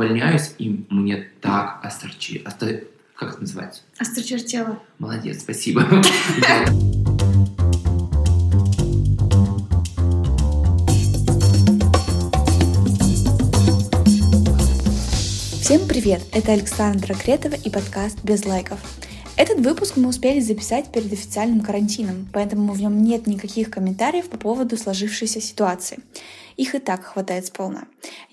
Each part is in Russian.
увольняюсь, и мне так осторчи... Осто... Как это называется? Острочертело. Молодец, спасибо. Всем привет! Это Александра Кретова и подкаст «Без лайков». Этот выпуск мы успели записать перед официальным карантином, поэтому в нем нет никаких комментариев по поводу сложившейся ситуации. Их и так хватает сполна.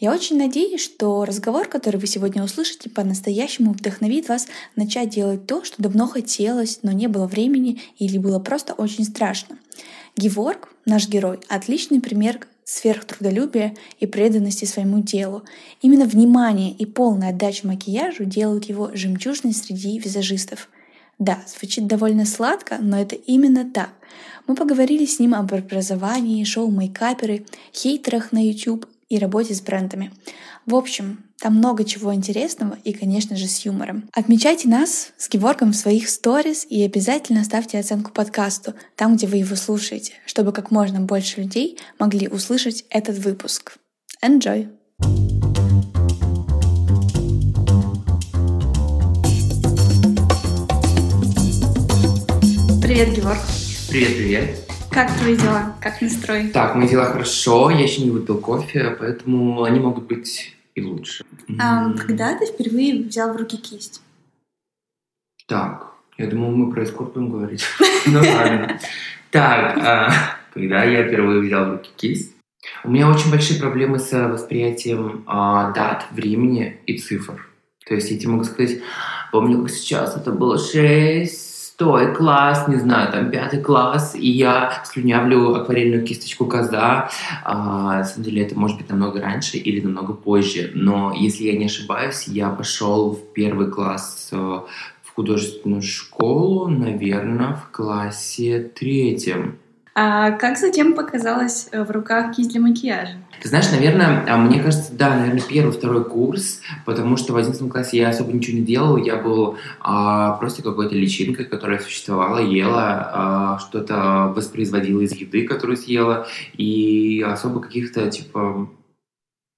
Я очень надеюсь, что разговор, который вы сегодня услышите, по-настоящему вдохновит вас начать делать то, что давно хотелось, но не было времени или было просто очень страшно. Геворг, наш герой, отличный пример сверхтрудолюбия и преданности своему делу. Именно внимание и полная отдача макияжу делают его жемчужной среди визажистов. Да, звучит довольно сладко, но это именно так. Мы поговорили с ним об образовании, шоу-мейкаперы, хейтерах на YouTube и работе с брендами. В общем, там много чего интересного и, конечно же, с юмором. Отмечайте нас с Геворгом в своих сторис и обязательно ставьте оценку подкасту там, где вы его слушаете, чтобы как можно больше людей могли услышать этот выпуск. Enjoy! Привет, Георг. Привет, привет. Как твои дела? Как настрой? Так, мои дела хорошо. Я еще не выпил кофе, поэтому они могут быть и лучше. А, когда ты впервые взял в руки кисть? Так, я думал, мы про эскорт будем говорить. Ну ладно. Так, а, когда я впервые взял в руки кисть, у меня очень большие проблемы с восприятием а, дат, времени и цифр. То есть я тебе могу сказать, помню, как сейчас это было 6, шестой класс, не знаю, там пятый класс, и я слюнявлю акварельную кисточку коза. А, на самом деле это может быть намного раньше или намного позже, но если я не ошибаюсь, я пошел в первый класс э, в художественную школу, наверное, в классе третьем. А как затем показалось э, в руках кисть для макияжа? Ты знаешь, наверное, а, мне кажется, да, наверное, первый, второй курс, потому что в 11 классе я особо ничего не делал, я был а, просто какой-то личинкой, которая существовала, ела, а, что-то воспроизводила из еды, которую съела, и особо каких-то, типа,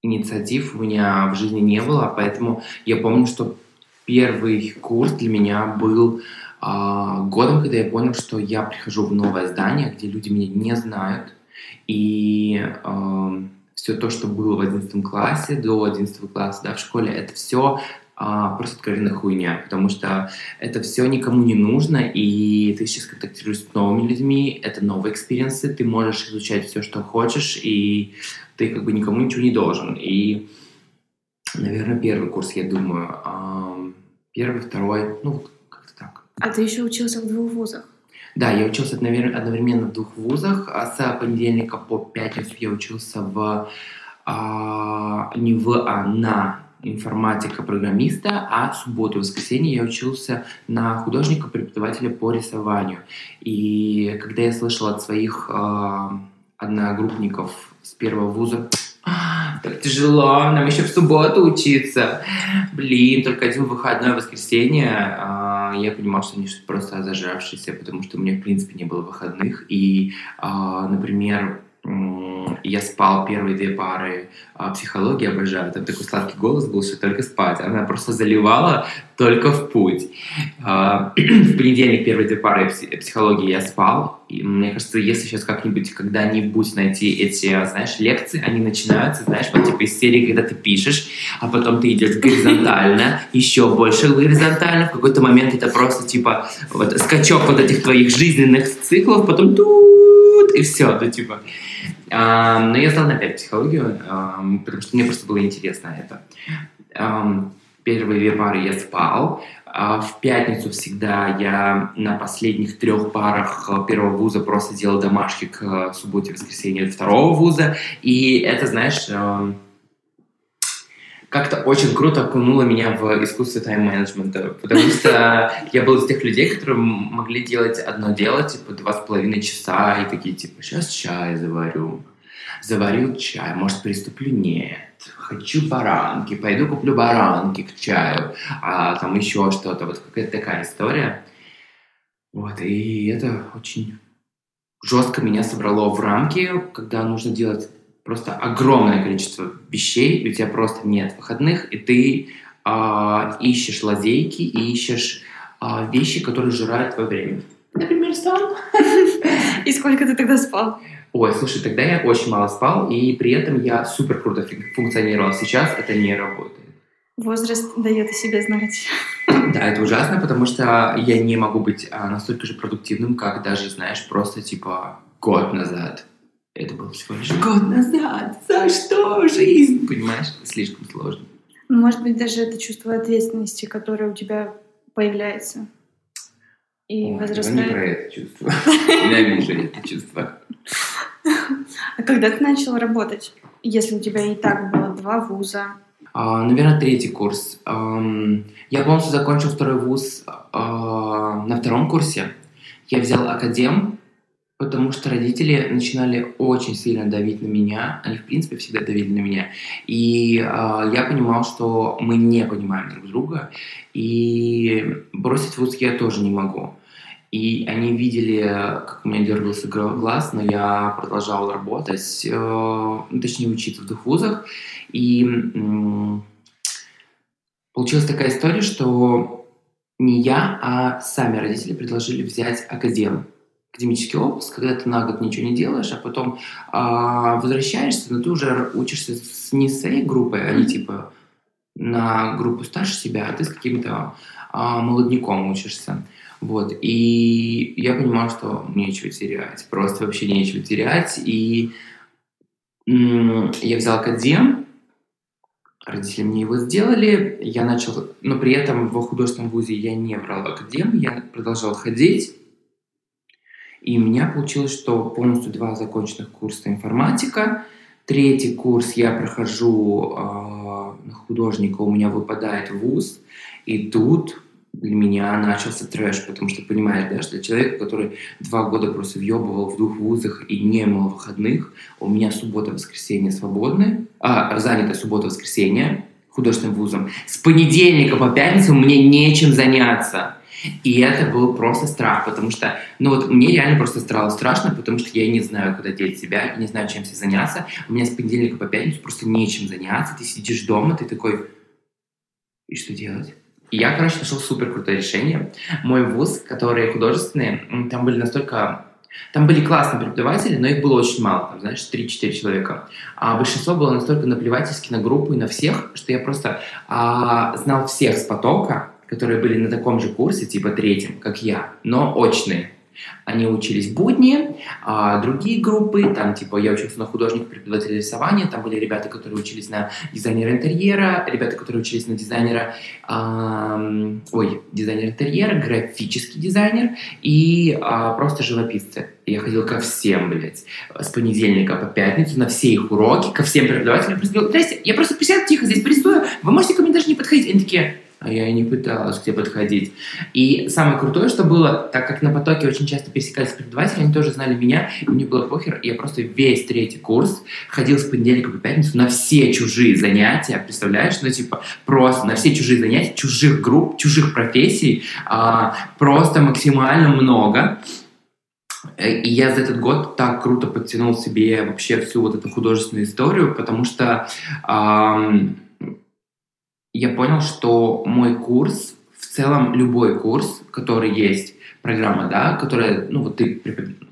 инициатив у меня в жизни не было, поэтому я помню, что первый курс для меня был а, годом, когда я понял, что я прихожу в новое здание, где люди меня не знают, и а, все то, что было в 11 классе, до 11 класса, да, в школе, это все а, просто откровенная хуйня, потому что это все никому не нужно, и ты сейчас контактируешь с новыми людьми, это новые experience ы, ты можешь изучать все, что хочешь, и ты как бы никому ничего не должен. И, наверное, первый курс, я думаю, а, первый, второй, ну, а ты еще учился в двух вузах? Да, я учился одновременно в двух вузах. А с понедельника по пятницу я учился в а, не в, а на информатика-программиста, а субботу и воскресенье я учился на художника-преподавателя по рисованию. И когда я слышал от своих э, одногруппников с первого вуза, так тяжело, нам еще в субботу учиться. Блин, только один выходной воскресенье. А, я понимал, что они просто зажравшиеся, потому что у меня, в принципе, не было выходных. И, а, например, я спал первые две пары а, психологии, обожаю. Там такой сладкий голос был, что только спать. Она просто заливала только в путь. А, в понедельник первые две пары психологии я спал. И мне кажется, если сейчас как-нибудь, когда-нибудь найти эти, знаешь, лекции, они начинаются, знаешь, вот типа из серии, когда ты пишешь, а потом ты идешь горизонтально, еще больше горизонтально. В какой-то момент это просто типа вот скачок вот этих твоих жизненных циклов, потом тут и все, ну типа. А, но я сдал на 5 психологию, а, потому что мне просто было интересно это. А, первые две пары я спал. В пятницу всегда я на последних трех парах первого вуза просто делал домашки к субботе, воскресенью второго вуза. И это, знаешь, как-то очень круто окунуло меня в искусство тайм-менеджмента, потому что я был из тех людей, которые могли делать одно дело, типа, два с половиной часа, и такие, типа, сейчас чай заварю, заварил чай, может, приступлю? Нет. Хочу баранки, пойду куплю баранки к чаю, а там еще что-то, вот какая-то такая история. Вот, и это очень жестко меня собрало в рамки, когда нужно делать просто огромное количество вещей, у тебя просто нет выходных, и ты э, ищешь лазейки и ищешь э, вещи, которые жирают твое время. Например, сон. И сколько ты тогда спал? Ой, слушай, тогда я очень мало спал, и при этом я супер круто функционировал. Сейчас это не работает. Возраст дает о себе знать. Да, это ужасно, потому что я не могу быть а, настолько же продуктивным, как даже, знаешь, просто типа год назад. Это был всего лишь год назад. За что жизнь? Понимаешь, слишком сложно. Может быть, даже это чувство ответственности, которое у тебя появляется и Ой, возрастает. не про это чувство. Ненавижу это чувство. А когда ты начал работать? Если у тебя и так было два вуза, Uh, наверное, третий курс. Я полностью закончил второй вуз uh, на втором курсе. Я взял академ, потому что родители начинали очень сильно давить на меня. Они, в принципе, всегда давили на меня. И uh, я понимал, что мы не понимаем друг друга. И бросить вуз я тоже не могу. И они видели, как у меня дергался глаз, но я продолжал работать, э, ну, точнее учиться в двух вузах. И э, получилась такая история, что не я, а сами родители предложили взять академ академический отпуск, когда ты на год ничего не делаешь, а потом а, возвращаешься, но ты уже учишься с, не с своей группой, а не типа на группу старше себя, а ты с каким-то а, молодняком учишься. Вот. И я понимал, что нечего терять. Просто вообще нечего терять. И я взял академ, родители мне его сделали, я начал, но при этом в художественном вузе я не брал академ, я продолжал ходить, и у меня получилось, что полностью два законченных курса информатика, третий курс я прохожу э, художника, у меня выпадает вуз, и тут для меня начался трэш, потому что, понимаешь, даже для человека, который два года просто въебывал в двух вузах и не имел выходных, у меня суббота-воскресенье свободны, а, занято суббота-воскресенье художественным вузом. С понедельника по пятницу мне нечем заняться. И это был просто страх, потому что, ну вот мне реально просто стало страшно, потому что я не знаю, куда деть себя, не знаю, чем себе заняться. У меня с понедельника по пятницу просто нечем заняться. Ты сидишь дома, ты такой, и что делать? И я, короче, нашел супер крутое решение. Мой вуз, который художественный, там были настолько... Там были классные преподаватели, но их было очень мало, там, знаешь, 3-4 человека. А большинство было настолько наплевательски на группу и на всех, что я просто а, знал всех с потока, которые были на таком же курсе, типа третьем, как я, но очные. Они учились в будни, а другие группы, там, типа, я учился на художника, преподавателя рисования, там были ребята, которые учились на дизайнера интерьера, ребята, которые учились на дизайнера, эм, ой, дизайнер интерьера, графический дизайнер и э, просто живописцы. Я ходил ко всем, блядь, с понедельника по пятницу на все их уроки, ко всем преподавателям. Просто говорил, я просто присяду тихо здесь порисую, вы можете ко мне даже не подходить. Они такие, а я и не пыталась к тебе подходить. И самое крутое, что было, так как на потоке очень часто пересекались преподаватели, они тоже знали меня, и мне было похер, я просто весь третий курс ходил с понедельника по пятницу на все чужие занятия, представляешь? Ну, типа, просто на все чужие занятия, чужих групп, чужих профессий, а, просто максимально много. И я за этот год так круто подтянул себе вообще всю вот эту художественную историю, потому что эм, я понял, что мой курс, в целом любой курс, который есть, программа, да, которая, ну, вот ты,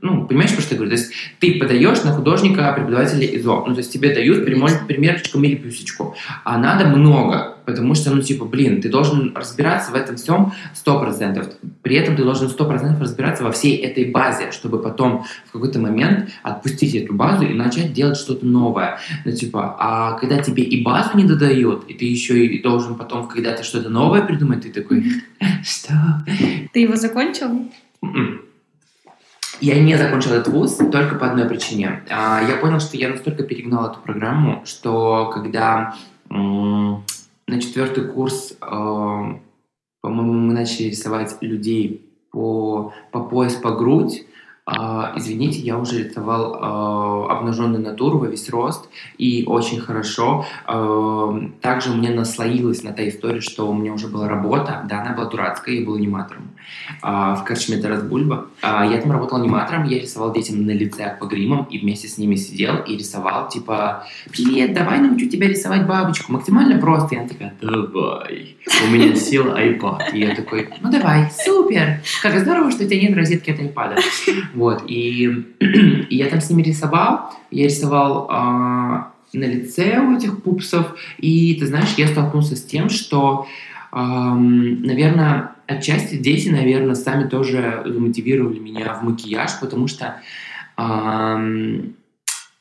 ну, понимаешь, про что я говорю? То есть ты подаешь на художника преподавателя ИЗО, ну, то есть тебе дают примерочку или плюсечку, а надо много, потому что, ну, типа, блин, ты должен разбираться в этом всем сто процентов, при этом ты должен сто процентов разбираться во всей этой базе, чтобы потом в какой-то момент отпустить эту базу и начать делать что-то новое, ну, типа, а когда тебе и базу не додают, и ты еще и должен потом, когда ты что-то новое придумать, ты такой, что? Ты его закончил? М-м. Я не закончил этот вуз только по одной причине. А, я понял, что я настолько перегнал эту программу, что когда на четвертый курс, а, по-моему, мы начали рисовать людей по, по пояс, по грудь, а, извините, я уже рисовал а, обнаженную натуру во весь рост, и очень хорошо. А, также меня наслоилась на та история, что у меня уже была работа, да, она была дурацкая, я был аниматором а, в Корчме Тарас Бульба. А, я там работал аниматором, я рисовал детям на лице аквагримом, и вместе с ними сидел и рисовал, типа, «Привет, давай научу тебя рисовать бабочку». Максимально просто. И она такая, давай. У меня сел iPad. И я такой, ну давай, супер. Как здорово, что у тебя нет розетки от iPad. Вот, и, и я там с ними рисовал, я рисовал а, на лице у этих пупсов, и ты знаешь, я столкнулся с тем, что, а, наверное, отчасти дети, наверное, сами тоже замотивировали меня в макияж, потому что а,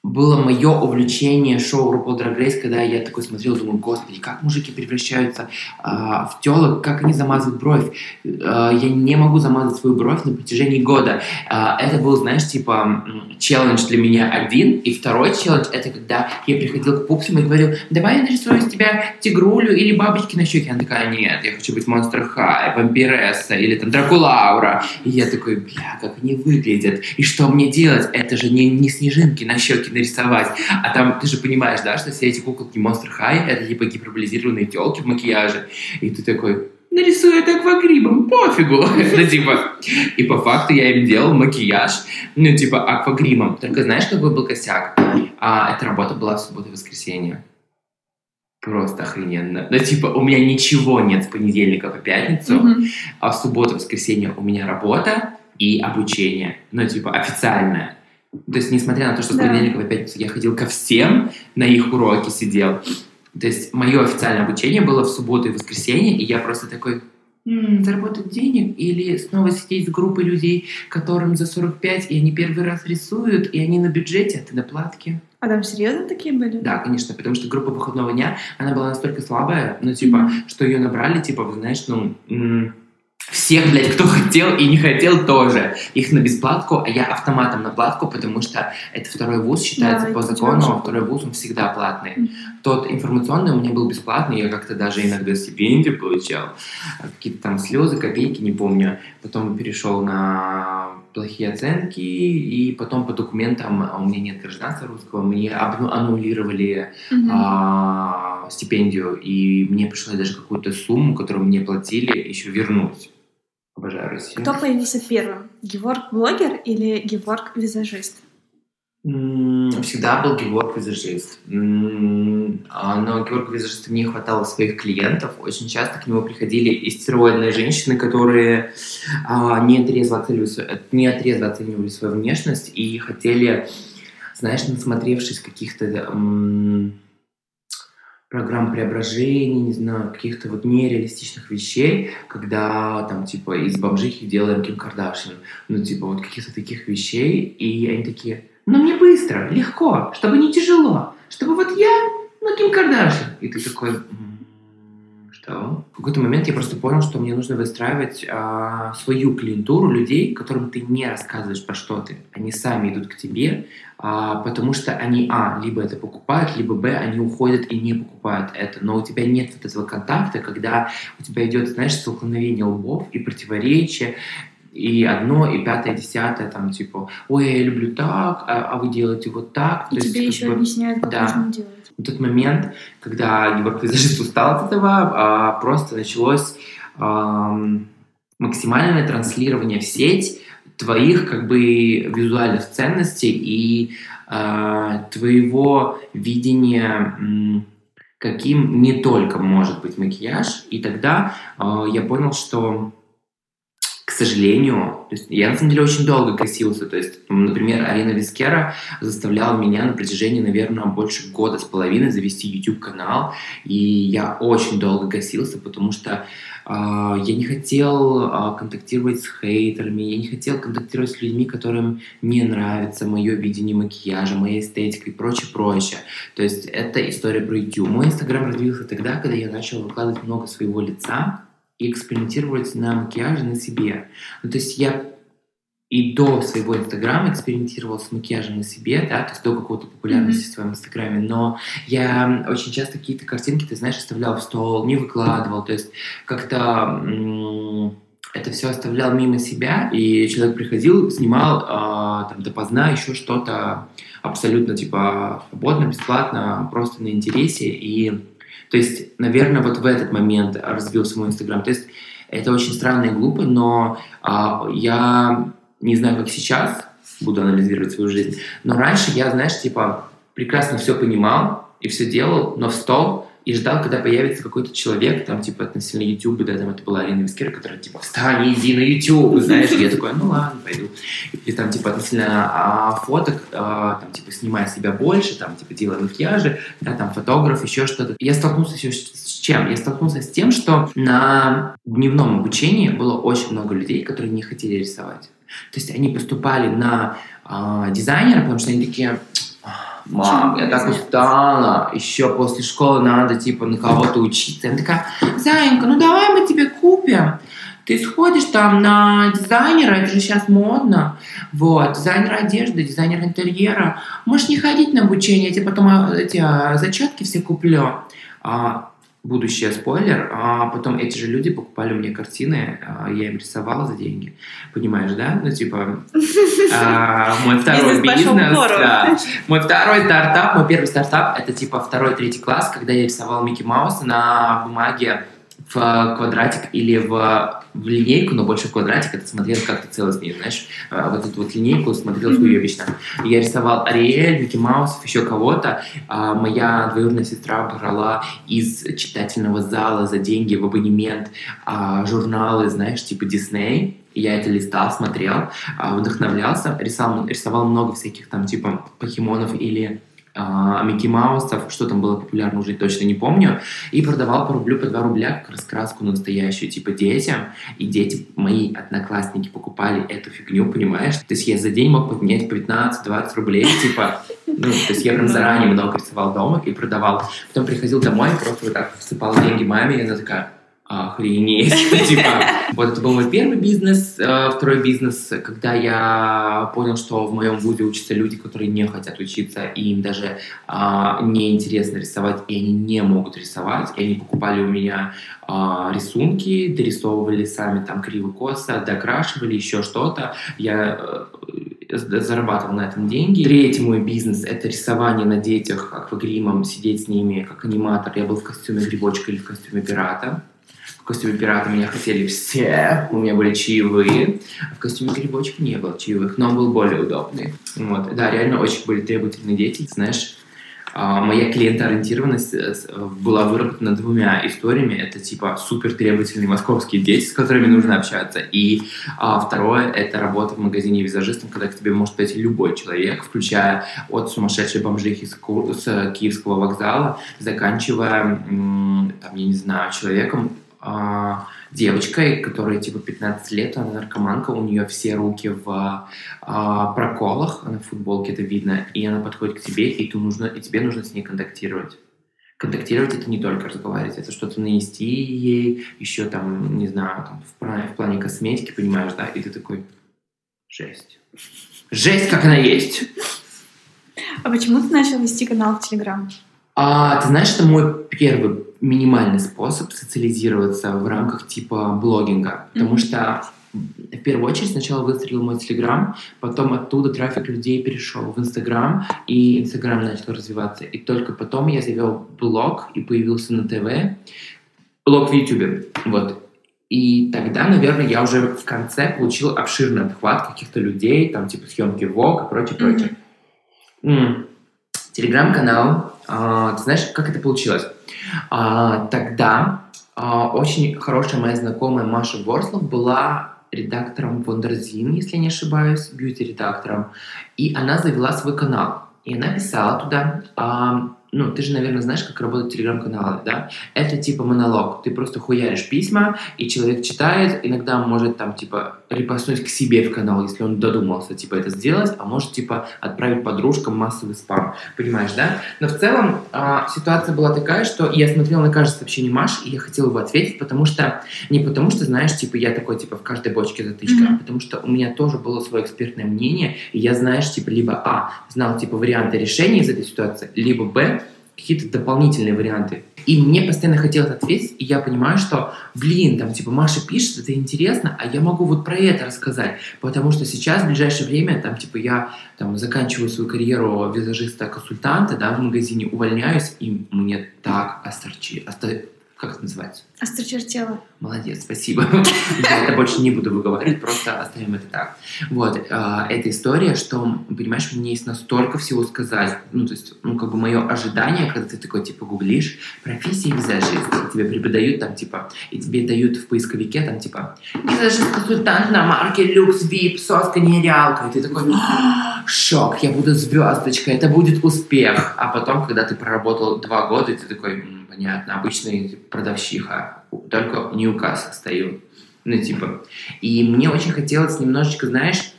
было мое увлечение шоу RuPaul Drag Race, когда я такой смотрел, думаю, господи, как мужики превращаются а, в телок, как они замазывают бровь. А, я не могу замазать свою бровь на протяжении года. А, это был, знаешь, типа челлендж для меня один. И второй челлендж, это когда я приходил к пупсам и говорил, давай я нарисую из тебя тигрулю или бабочки на щеке. Она такая, нет, я хочу быть Монстр Хай, вампиресса или там Дракулаура. И я такой, бля, как они выглядят. И что мне делать? Это же не, не снежинки на щеке нарисовать. А там, ты же понимаешь, да, что все эти куколки Monster High — это типа гиперболизированные телки в макияже. И ты такой, нарисую это аквагримом, пофигу. ну, типа, и по факту я им делал макияж, ну, типа, аквагримом. Только знаешь, какой был косяк? А, эта работа была в субботу и воскресенье. Просто охрененно. Ну, типа, у меня ничего нет с понедельника по пятницу, mm-hmm. а в субботу воскресенье у меня работа и обучение. Ну, типа, официальное. То есть, несмотря на то, что с да. понедельника по пятницу я ходил ко всем, на их уроки сидел. То есть, мое официальное обучение было в субботу и воскресенье, и я просто такой, м-м, заработать денег или снова сидеть с группой людей, которым за 45, и они первый раз рисуют, и они на бюджете, а ты на платке. А там серьезно такие были? Да, конечно, потому что группа выходного дня, она была настолько слабая, ну, типа, mm-hmm. что ее набрали, типа, знаешь, ну, м- всех, блядь, кто хотел и не хотел тоже. Их на бесплатку, а я автоматом на платку, потому что это второй вуз считается да, по закону, а второй вуз он всегда платный. Mm-hmm. Тот информационный у меня был бесплатный, я как-то даже иногда стипендию получал. Какие-то там слезы, копейки, не помню. Потом перешел на плохие оценки, и потом по документам, а у меня нет гражданства русского, мне аннулировали mm-hmm. а, стипендию, и мне пришлось даже какую-то сумму, которую мне платили, еще вернуть. Обожаю Россию. Кто появился первым? Геворг-блогер или Геворг-визажист? Всегда был Геворг-визажист. А, но Геворг-визажисту не хватало своих клиентов. Очень часто к нему приходили истероидные женщины, которые а, не трезво оценивали, не трезво оценивали свою внешность и хотели, знаешь, насмотревшись каких-то программ преображения, не знаю, каких-то вот нереалистичных вещей, когда там типа из бомжихи делаем Ким Кардашьян, ну типа вот каких-то таких вещей, и они такие, ну мне быстро, легко, чтобы не тяжело, чтобы вот я, ну Ким Кардашьян, и ты такой, что? В какой-то момент я просто понял, что мне нужно выстраивать а, свою клиентуру людей, которым ты не рассказываешь про что ты. Они сами идут к тебе, а, потому что они, а, либо это покупают, либо, б, они уходят и не покупают это. Но у тебя нет вот этого контакта, когда у тебя идет, знаешь, столкновение лбов и противоречия, и одно, и пятое, десятое, там, типа, ой, я люблю так, а, а вы делаете вот так. И То тебе есть, еще бы, объясняют, как да. нужно делать в тот момент, когда гиперпейзажист устал от этого, а, просто началось максимальное транслирование в сеть твоих как бы визуальных ценностей и а, твоего видения каким не только может быть макияж. И тогда э, я понял, что сожалению, то есть я на самом деле очень долго косился. То есть, например, Арина Вискера заставляла меня на протяжении, наверное, больше года с половиной завести YouTube-канал. И я очень долго косился, потому что э, я не хотел э, контактировать с хейтерами, я не хотел контактировать с людьми, которым не нравится мое видение макияжа, моя эстетика и прочее, прочее. То есть это история про YouTube. Мой Инстаграм развился тогда, когда я начал выкладывать много своего лица, и экспериментировать на макияже на себе. Ну, то есть я и до своего Инстаграма экспериментировал с макияжем на себе, да, то есть до какой-то популярности mm-hmm. в своем Инстаграме, но я очень часто какие-то картинки, ты знаешь, оставлял в стол, не выкладывал, то есть как-то м- это все оставлял мимо себя, и человек приходил, снимал э, там допоздна еще что-то абсолютно типа свободно, бесплатно, просто на интересе. И то есть, наверное, вот в этот момент развился мой Инстаграм. То есть это очень странно и глупо, но э, я не знаю, как сейчас буду анализировать свою жизнь, но раньше я, знаешь, типа прекрасно все понимал и все делал, но в стол и ждал, когда появится какой-то человек, там, типа, относительно YouTube, да, там, это была Арина Вискера, которая, типа, встань, иди на YouTube, знаешь, и я такой, ну ладно, пойду. И там, типа, относительно а, фоток, а, там, типа, снимая себя больше, там, типа, делая макияжи, да, там, фотограф, еще что-то. Я столкнулся еще с чем? Я столкнулся с тем, что на дневном обучении было очень много людей, которые не хотели рисовать. То есть они поступали на а, дизайнера, потому что они такие, мам, я так устала, еще после школы надо, типа, на кого-то учиться. Она такая, Зайенька, ну давай мы тебе купим. Ты сходишь там на дизайнера, это же сейчас модно. Вот, дизайнер одежды, дизайнер интерьера. Можешь не ходить на обучение, я тебе потом а, эти а, зачетки все куплю. А, будущее спойлер, а потом эти же люди покупали меня картины, а, я им рисовала за деньги. Понимаешь, да? Ну, типа, а, мой второй бизнес, да, мой второй стартап, мой первый стартап, это типа второй, третий класс, когда я рисовал Микки Мауса на бумаге в квадратик или в, в линейку, но больше в квадратик, это смотрел как-то целостнее, знаешь, а, вот эту вот линейку смотрел уебично. Я рисовал Ариэль, Микки Маусов, еще кого-то. А, моя двоюродная сестра брала из читательного зала за деньги в абонемент а, журналы, знаешь, типа Дисней, я это листал, смотрел, вдохновлялся, рисовал, рисовал много всяких там типа покемонов или а, Микки Маусов, что там было популярно, уже точно не помню, и продавал по рублю, по 2 рубля как раскраску настоящую, типа детям, и дети, мои одноклассники покупали эту фигню, понимаешь? То есть я за день мог поднять по 15-20 рублей, типа, ну, то есть я прям заранее много рисовал дома и продавал. Потом приходил домой, просто вот так всыпал деньги маме, и она такая, охренеть. типа, вот это был мой первый бизнес. Э, второй бизнес, когда я понял, что в моем вузе учатся люди, которые не хотят учиться, и им даже а, не интересно рисовать, и они не могут рисовать, и они покупали у меня а, рисунки, дорисовывали сами там криво-косо, докрашивали еще что-то. Я э, зарабатывал на этом деньги. Третий мой бизнес — это рисование на детях аквагримом, сидеть с ними как аниматор. Я был в костюме грибочка или в костюме пирата костюме пирата меня хотели все, у меня были чаевые, а в костюме грибочка не было чаевых, но он был более удобный. Вот. Да, реально очень были требовательные дети, знаешь, а, моя клиентоориентированность э, была выработана двумя историями. Это типа супер требовательные московские дети, с которыми нужно общаться. И а, второе — это работа в магазине визажистом, когда к тебе может пойти любой человек, включая от сумасшедшей бомжихи с, с Киевского вокзала, заканчивая, там, я не знаю, человеком, а, девочкой, которая типа 15 лет, она наркоманка, у нее все руки в а, проколах, на футболке это видно, и она подходит к тебе, и, ты нужно, и тебе нужно с ней контактировать. Контактировать это не только разговаривать, это что-то нанести ей, еще там, не знаю, там, в, плане, в плане косметики, понимаешь, да, и ты такой, жесть. Жесть, как она есть! А почему ты начал вести канал в Телеграм? А, ты знаешь, это мой первый минимальный способ социализироваться в рамках типа блогинга, потому mm-hmm. что в первую очередь сначала выстрелил мой Телеграм, потом оттуда трафик людей перешел в Инстаграм, и Инстаграм начал развиваться. И только потом я завел блог и появился на ТВ, блог в Ютубе. Вот. И тогда, наверное, я уже в конце получил обширный обхват каких-то людей, там типа съемки ВОК и прочее, прочее. Mm-hmm. Телеграм-канал. А, ты знаешь, как это получилось? А, тогда а, очень хорошая моя знакомая Маша Ворслов была редактором Вондерзин, если не ошибаюсь, бьюти-редактором. И она завела свой канал. И она писала туда а, ну, ты же, наверное, знаешь, как работают телеграм-каналы, да? Это типа монолог. Ты просто хуяришь письма, и человек читает, иногда может там, типа, репостнуть к себе в канал, если он додумался, типа, это сделать, а может, типа, отправить подружкам массовый спам. Понимаешь, да? Но в целом а, ситуация была такая, что я смотрел на каждое сообщение Маши, и я хотел его ответить, потому что, не потому что, знаешь, типа, я такой, типа, в каждой бочке затычка, mm-hmm. а потому что у меня тоже было свое экспертное мнение, и я, знаешь, типа, либо, а, знал, типа, варианты решения из этой ситуации, либо, б, какие-то дополнительные варианты. И мне постоянно хотелось ответить, и я понимаю, что, блин, там, типа, Маша пишет, это интересно, а я могу вот про это рассказать, потому что сейчас, в ближайшее время, там, типа, я там заканчиваю свою карьеру визажиста-консультанта, да, в магазине, увольняюсь, и мне так осторчи. Как это называется? Острочертела. Молодец, спасибо. Я это больше не буду выговаривать, просто оставим это так. Вот, э, эта история, что, понимаешь, мне есть настолько всего сказать. Ну, то есть, ну, как бы мое ожидание, когда ты такой, типа, гуглишь профессии визажист, тебе преподают там, типа, и тебе дают в поисковике там, типа, визажист-консультант на марке Люкс Вип, соска нереалка. И ты такой, шок, я буду звездочкой, это будет успех. А потом, когда ты проработал два года, ты такой, понятно, обычный продавщиха, только не указ стою. Ну, типа. И мне очень хотелось немножечко, знаешь,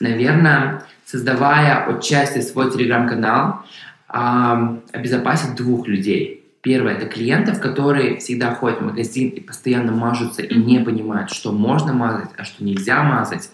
наверное, создавая отчасти свой телеграм-канал, обезопасить двух людей. Первое – это клиентов, которые всегда ходят в магазин и постоянно мажутся и не понимают, что можно мазать, а что нельзя мазать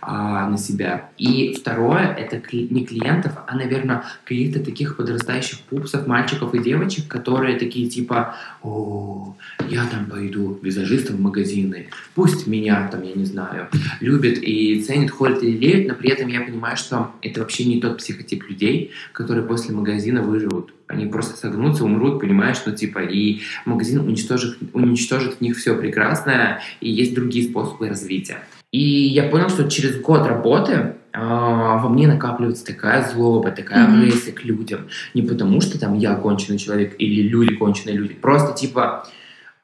а, на себя. И второе – это не клиентов, а, наверное, каких-то таких подрастающих пупсов, мальчиков и девочек, которые такие типа «О, я там пойду визажистом в магазины, пусть меня там, я не знаю, любят и ценят, ходят и лелеют, но при этом я понимаю, что это вообще не тот психотип людей, которые после магазина выживут они просто согнутся, умрут, понимаешь, ну типа, и магазин уничтожит, уничтожит в них все прекрасное, и есть другие способы развития. И я понял, что через год работы э, во мне накапливается такая злоба, такая mm-hmm. агрессия к людям. Не потому, что там я конченый человек или люди конченые люди. Просто типа а,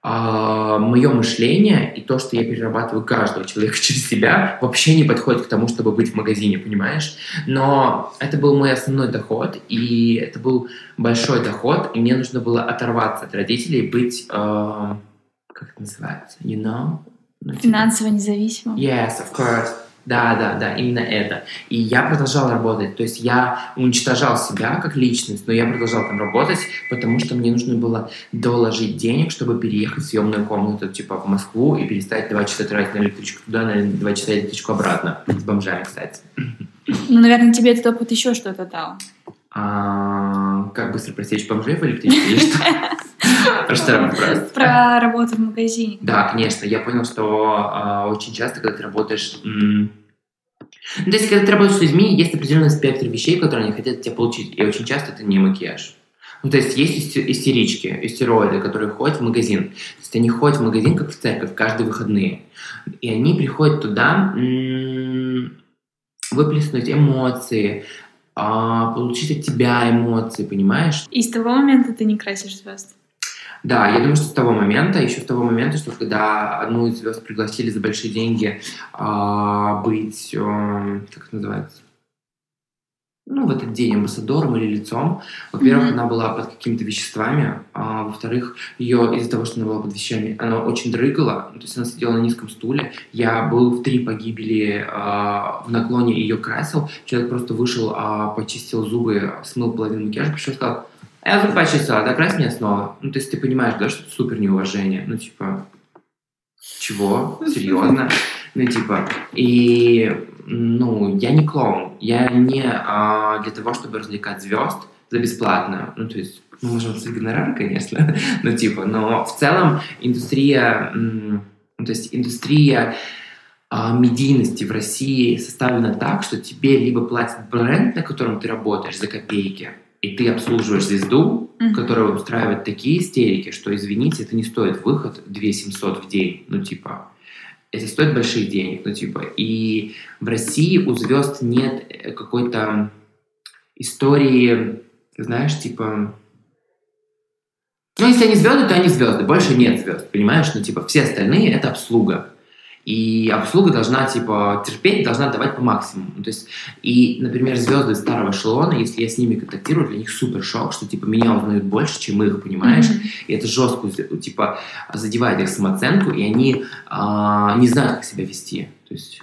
мое мышление и то, что я перерабатываю каждого человека через себя, вообще не подходит к тому, чтобы быть в магазине, понимаешь? Но это был мой основной доход, и это был большой доход, и мне нужно было оторваться от родителей, быть, э, как это называется, you know? Ну, типа Финансово независимым. Yes, of course. Да, да, да, именно это. И я продолжал работать. То есть я уничтожал себя как личность, но я продолжал там работать, потому что мне нужно было доложить денег, чтобы переехать в съемную комнату, типа в Москву и перестать два часа тратить на электричку туда, на два часа электричку обратно. С бомжами, кстати. Ну, наверное, тебе этот опыт еще что-то дал. А, как быстро просечь бомжей в электричке или что? Про работу в магазине. Да, конечно. Я понял, что а, очень часто, когда ты работаешь ну, то есть, когда ты работаешь с людьми, есть определенный спектр вещей, которые они хотят от тебя получить. И очень часто это не макияж. Ну, то есть есть истерички, истероиды, которые ходят в магазин. То есть они ходят в магазин, как в церковь, каждые выходные. И они приходят туда выплеснуть эмоции, а, получить от тебя эмоции, понимаешь? И с того момента ты не красишь звезд? Да, я думаю, что с того момента, еще с того момента, что когда одну из звезд пригласили за большие деньги э, быть, э, как это называется, ну, в этот день амбассадором или лицом. Во-первых, mm-hmm. она была под какими-то веществами, а во-вторых, ее из-за того, что она была под вещами, она очень дрыгала, то есть она сидела на низком стуле. Я был в три погибели а, в наклоне ее красил. Человек просто вышел, а, почистил зубы, смыл половину макияжа, пришел и сказал, я зуб почистила, докрась мне снова. Ну, то есть ты понимаешь, да, что это супер неуважение. Ну, типа, чего? Серьезно? Ну, типа, и, ну, я не клоун. Я не а, для того, чтобы развлекать звезд за бесплатно. Ну, то есть, мы можем за гонорар, конечно, ну, типа, но в целом индустрия, ну, то есть индустрия а, медийности в России составлена так, что тебе либо платит бренд, на котором ты работаешь за копейки, и ты обслуживаешь звезду, mm-hmm. которая устраивает такие истерики, что, извините, это не стоит выход 2 700 в день, ну, типа, это стоит больших денег, ну, типа, и в России у звезд нет э, какой-то истории, знаешь, типа, ну, если они звезды, то они звезды, больше нет звезд, понимаешь, ну, типа, все остальные — это обслуга. И обслуга должна, типа, терпеть, должна давать по максимуму. То есть, и, например, звезды старого эшелона, если я с ними контактирую, для них супер шок, что, типа, меня узнают больше, чем их, понимаешь? Mm-hmm. И это жестко, типа, задевает их самооценку, и они а, не знают, как себя вести. То есть,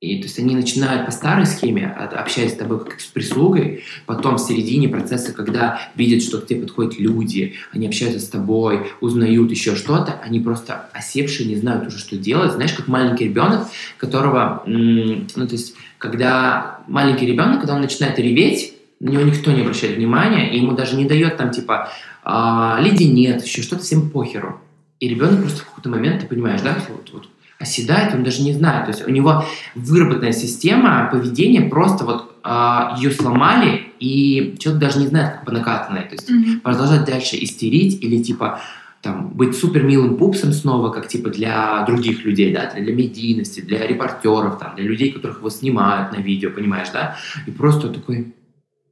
и, то есть они начинают по старой схеме, общаясь с тобой как с прислугой, потом в середине процесса, когда видят, что к тебе подходят люди, они общаются с тобой, узнают еще что-то, они просто осевшие, не знают уже, что делать. Знаешь, как маленький ребенок, которого, ну то есть, когда маленький ребенок, когда он начинает реветь, на него никто не обращает внимания, и ему даже не дает там, типа, а, леденец, еще что-то всем похеру. И ребенок просто в какой-то момент, ты понимаешь, да, вот, вот оседает, он даже не знает. То есть у него выработанная система поведения, просто вот э, ее сломали, и человек даже не знает, как по накатанной. То есть mm-hmm. продолжать дальше истерить или типа там, быть супер милым пупсом снова, как типа для других людей, да, для, для медийности, для репортеров, там, для людей, которых его снимают на видео, понимаешь, да, и просто такой,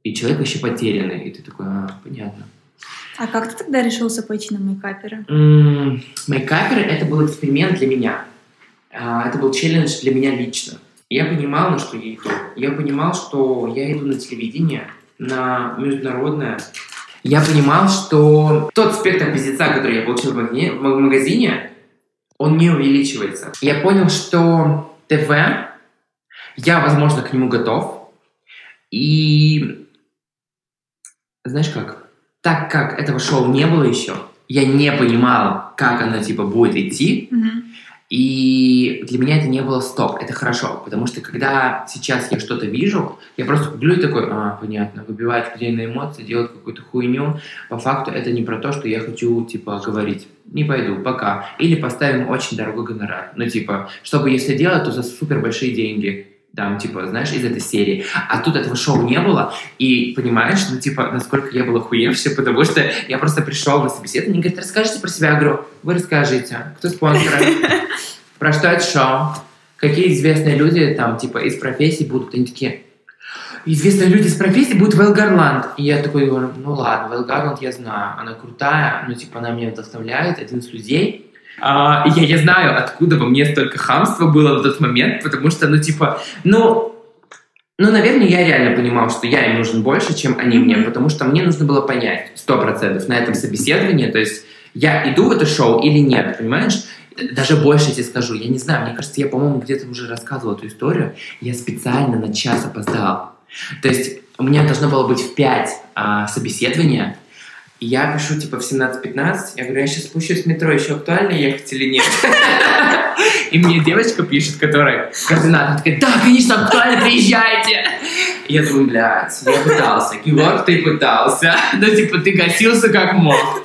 и человек вообще потерянный, и ты такой, а, понятно. А как ты тогда решился пойти на мейкаперы? Мейкаперы — это был эксперимент для меня. А, это был челлендж для меня лично. Я понимал, на что я иду. Я понимал, что я иду на телевидение, на международное. Я понимал, что тот спектр пиздеца, который я получил в магазине, он не увеличивается. Я понял, что ТВ, я, возможно, к нему готов. И знаешь как? Так как этого шоу не было еще, я не понимал, как оно типа будет идти. Mm-hmm. И для меня это не было стоп, это хорошо, потому что когда сейчас я что-то вижу, я просто гуглю и такой, а, понятно, выбивать людей на эмоции, делать какую-то хуйню, по факту это не про то, что я хочу, типа, говорить, не пойду, пока, или поставим очень дорогой гонорар, ну, типа, чтобы если делать, то за супер большие деньги, там, типа, знаешь, из этой серии. А тут этого шоу не было, и понимаешь, ну, типа, насколько я был охуевший, потому что я просто пришел на собеседование, и говорит, расскажите про себя. Я говорю, вы расскажите, кто спонсор, про что это шоу, какие известные люди там, типа, из профессий будут. Они такие, известные люди из профессии будут Вэл Гарланд. И я такой говорю, ну ладно, Вэл Гарланд я знаю, она крутая, ну, типа, она меня вдохновляет, один из людей, а, я, я знаю, откуда во мне столько хамства было в тот момент, потому что, ну, типа, ну, ну, наверное, я реально понимал, что я им нужен больше, чем они мне, потому что мне нужно было понять сто процентов на этом собеседовании, то есть я иду в это шоу или нет, понимаешь? Даже больше тебе скажу, я не знаю, мне кажется, я, по-моему, где-то уже рассказывал эту историю, я специально на час опоздал. То есть у меня должно было быть в 5 а, собеседования, я пишу, типа, в 17-15, я говорю, я сейчас спущусь с метро, еще актуально ехать или нет? И мне девочка пишет, которая координатор, такая, да, конечно, актуально, приезжайте! Я думаю, блядь, я пытался. Георг, ты пытался. Ну, типа, ты гасился как мог.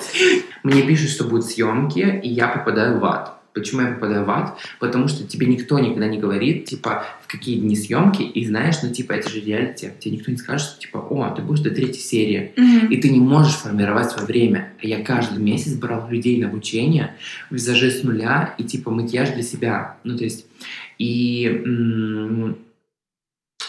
Мне пишут, что будут съемки, и я попадаю в ад. Почему я попадаю в ад? Потому что тебе никто никогда не говорит, типа, в какие дни съемки, и знаешь, ну, типа, это же реалити. Тебе никто не скажет, типа, о, ты будешь до третьей серии, mm-hmm. и ты не можешь формировать свое время. А я каждый месяц брал людей на обучение, визажи с нуля, и, типа, макияж для себя. Ну, то есть, и м-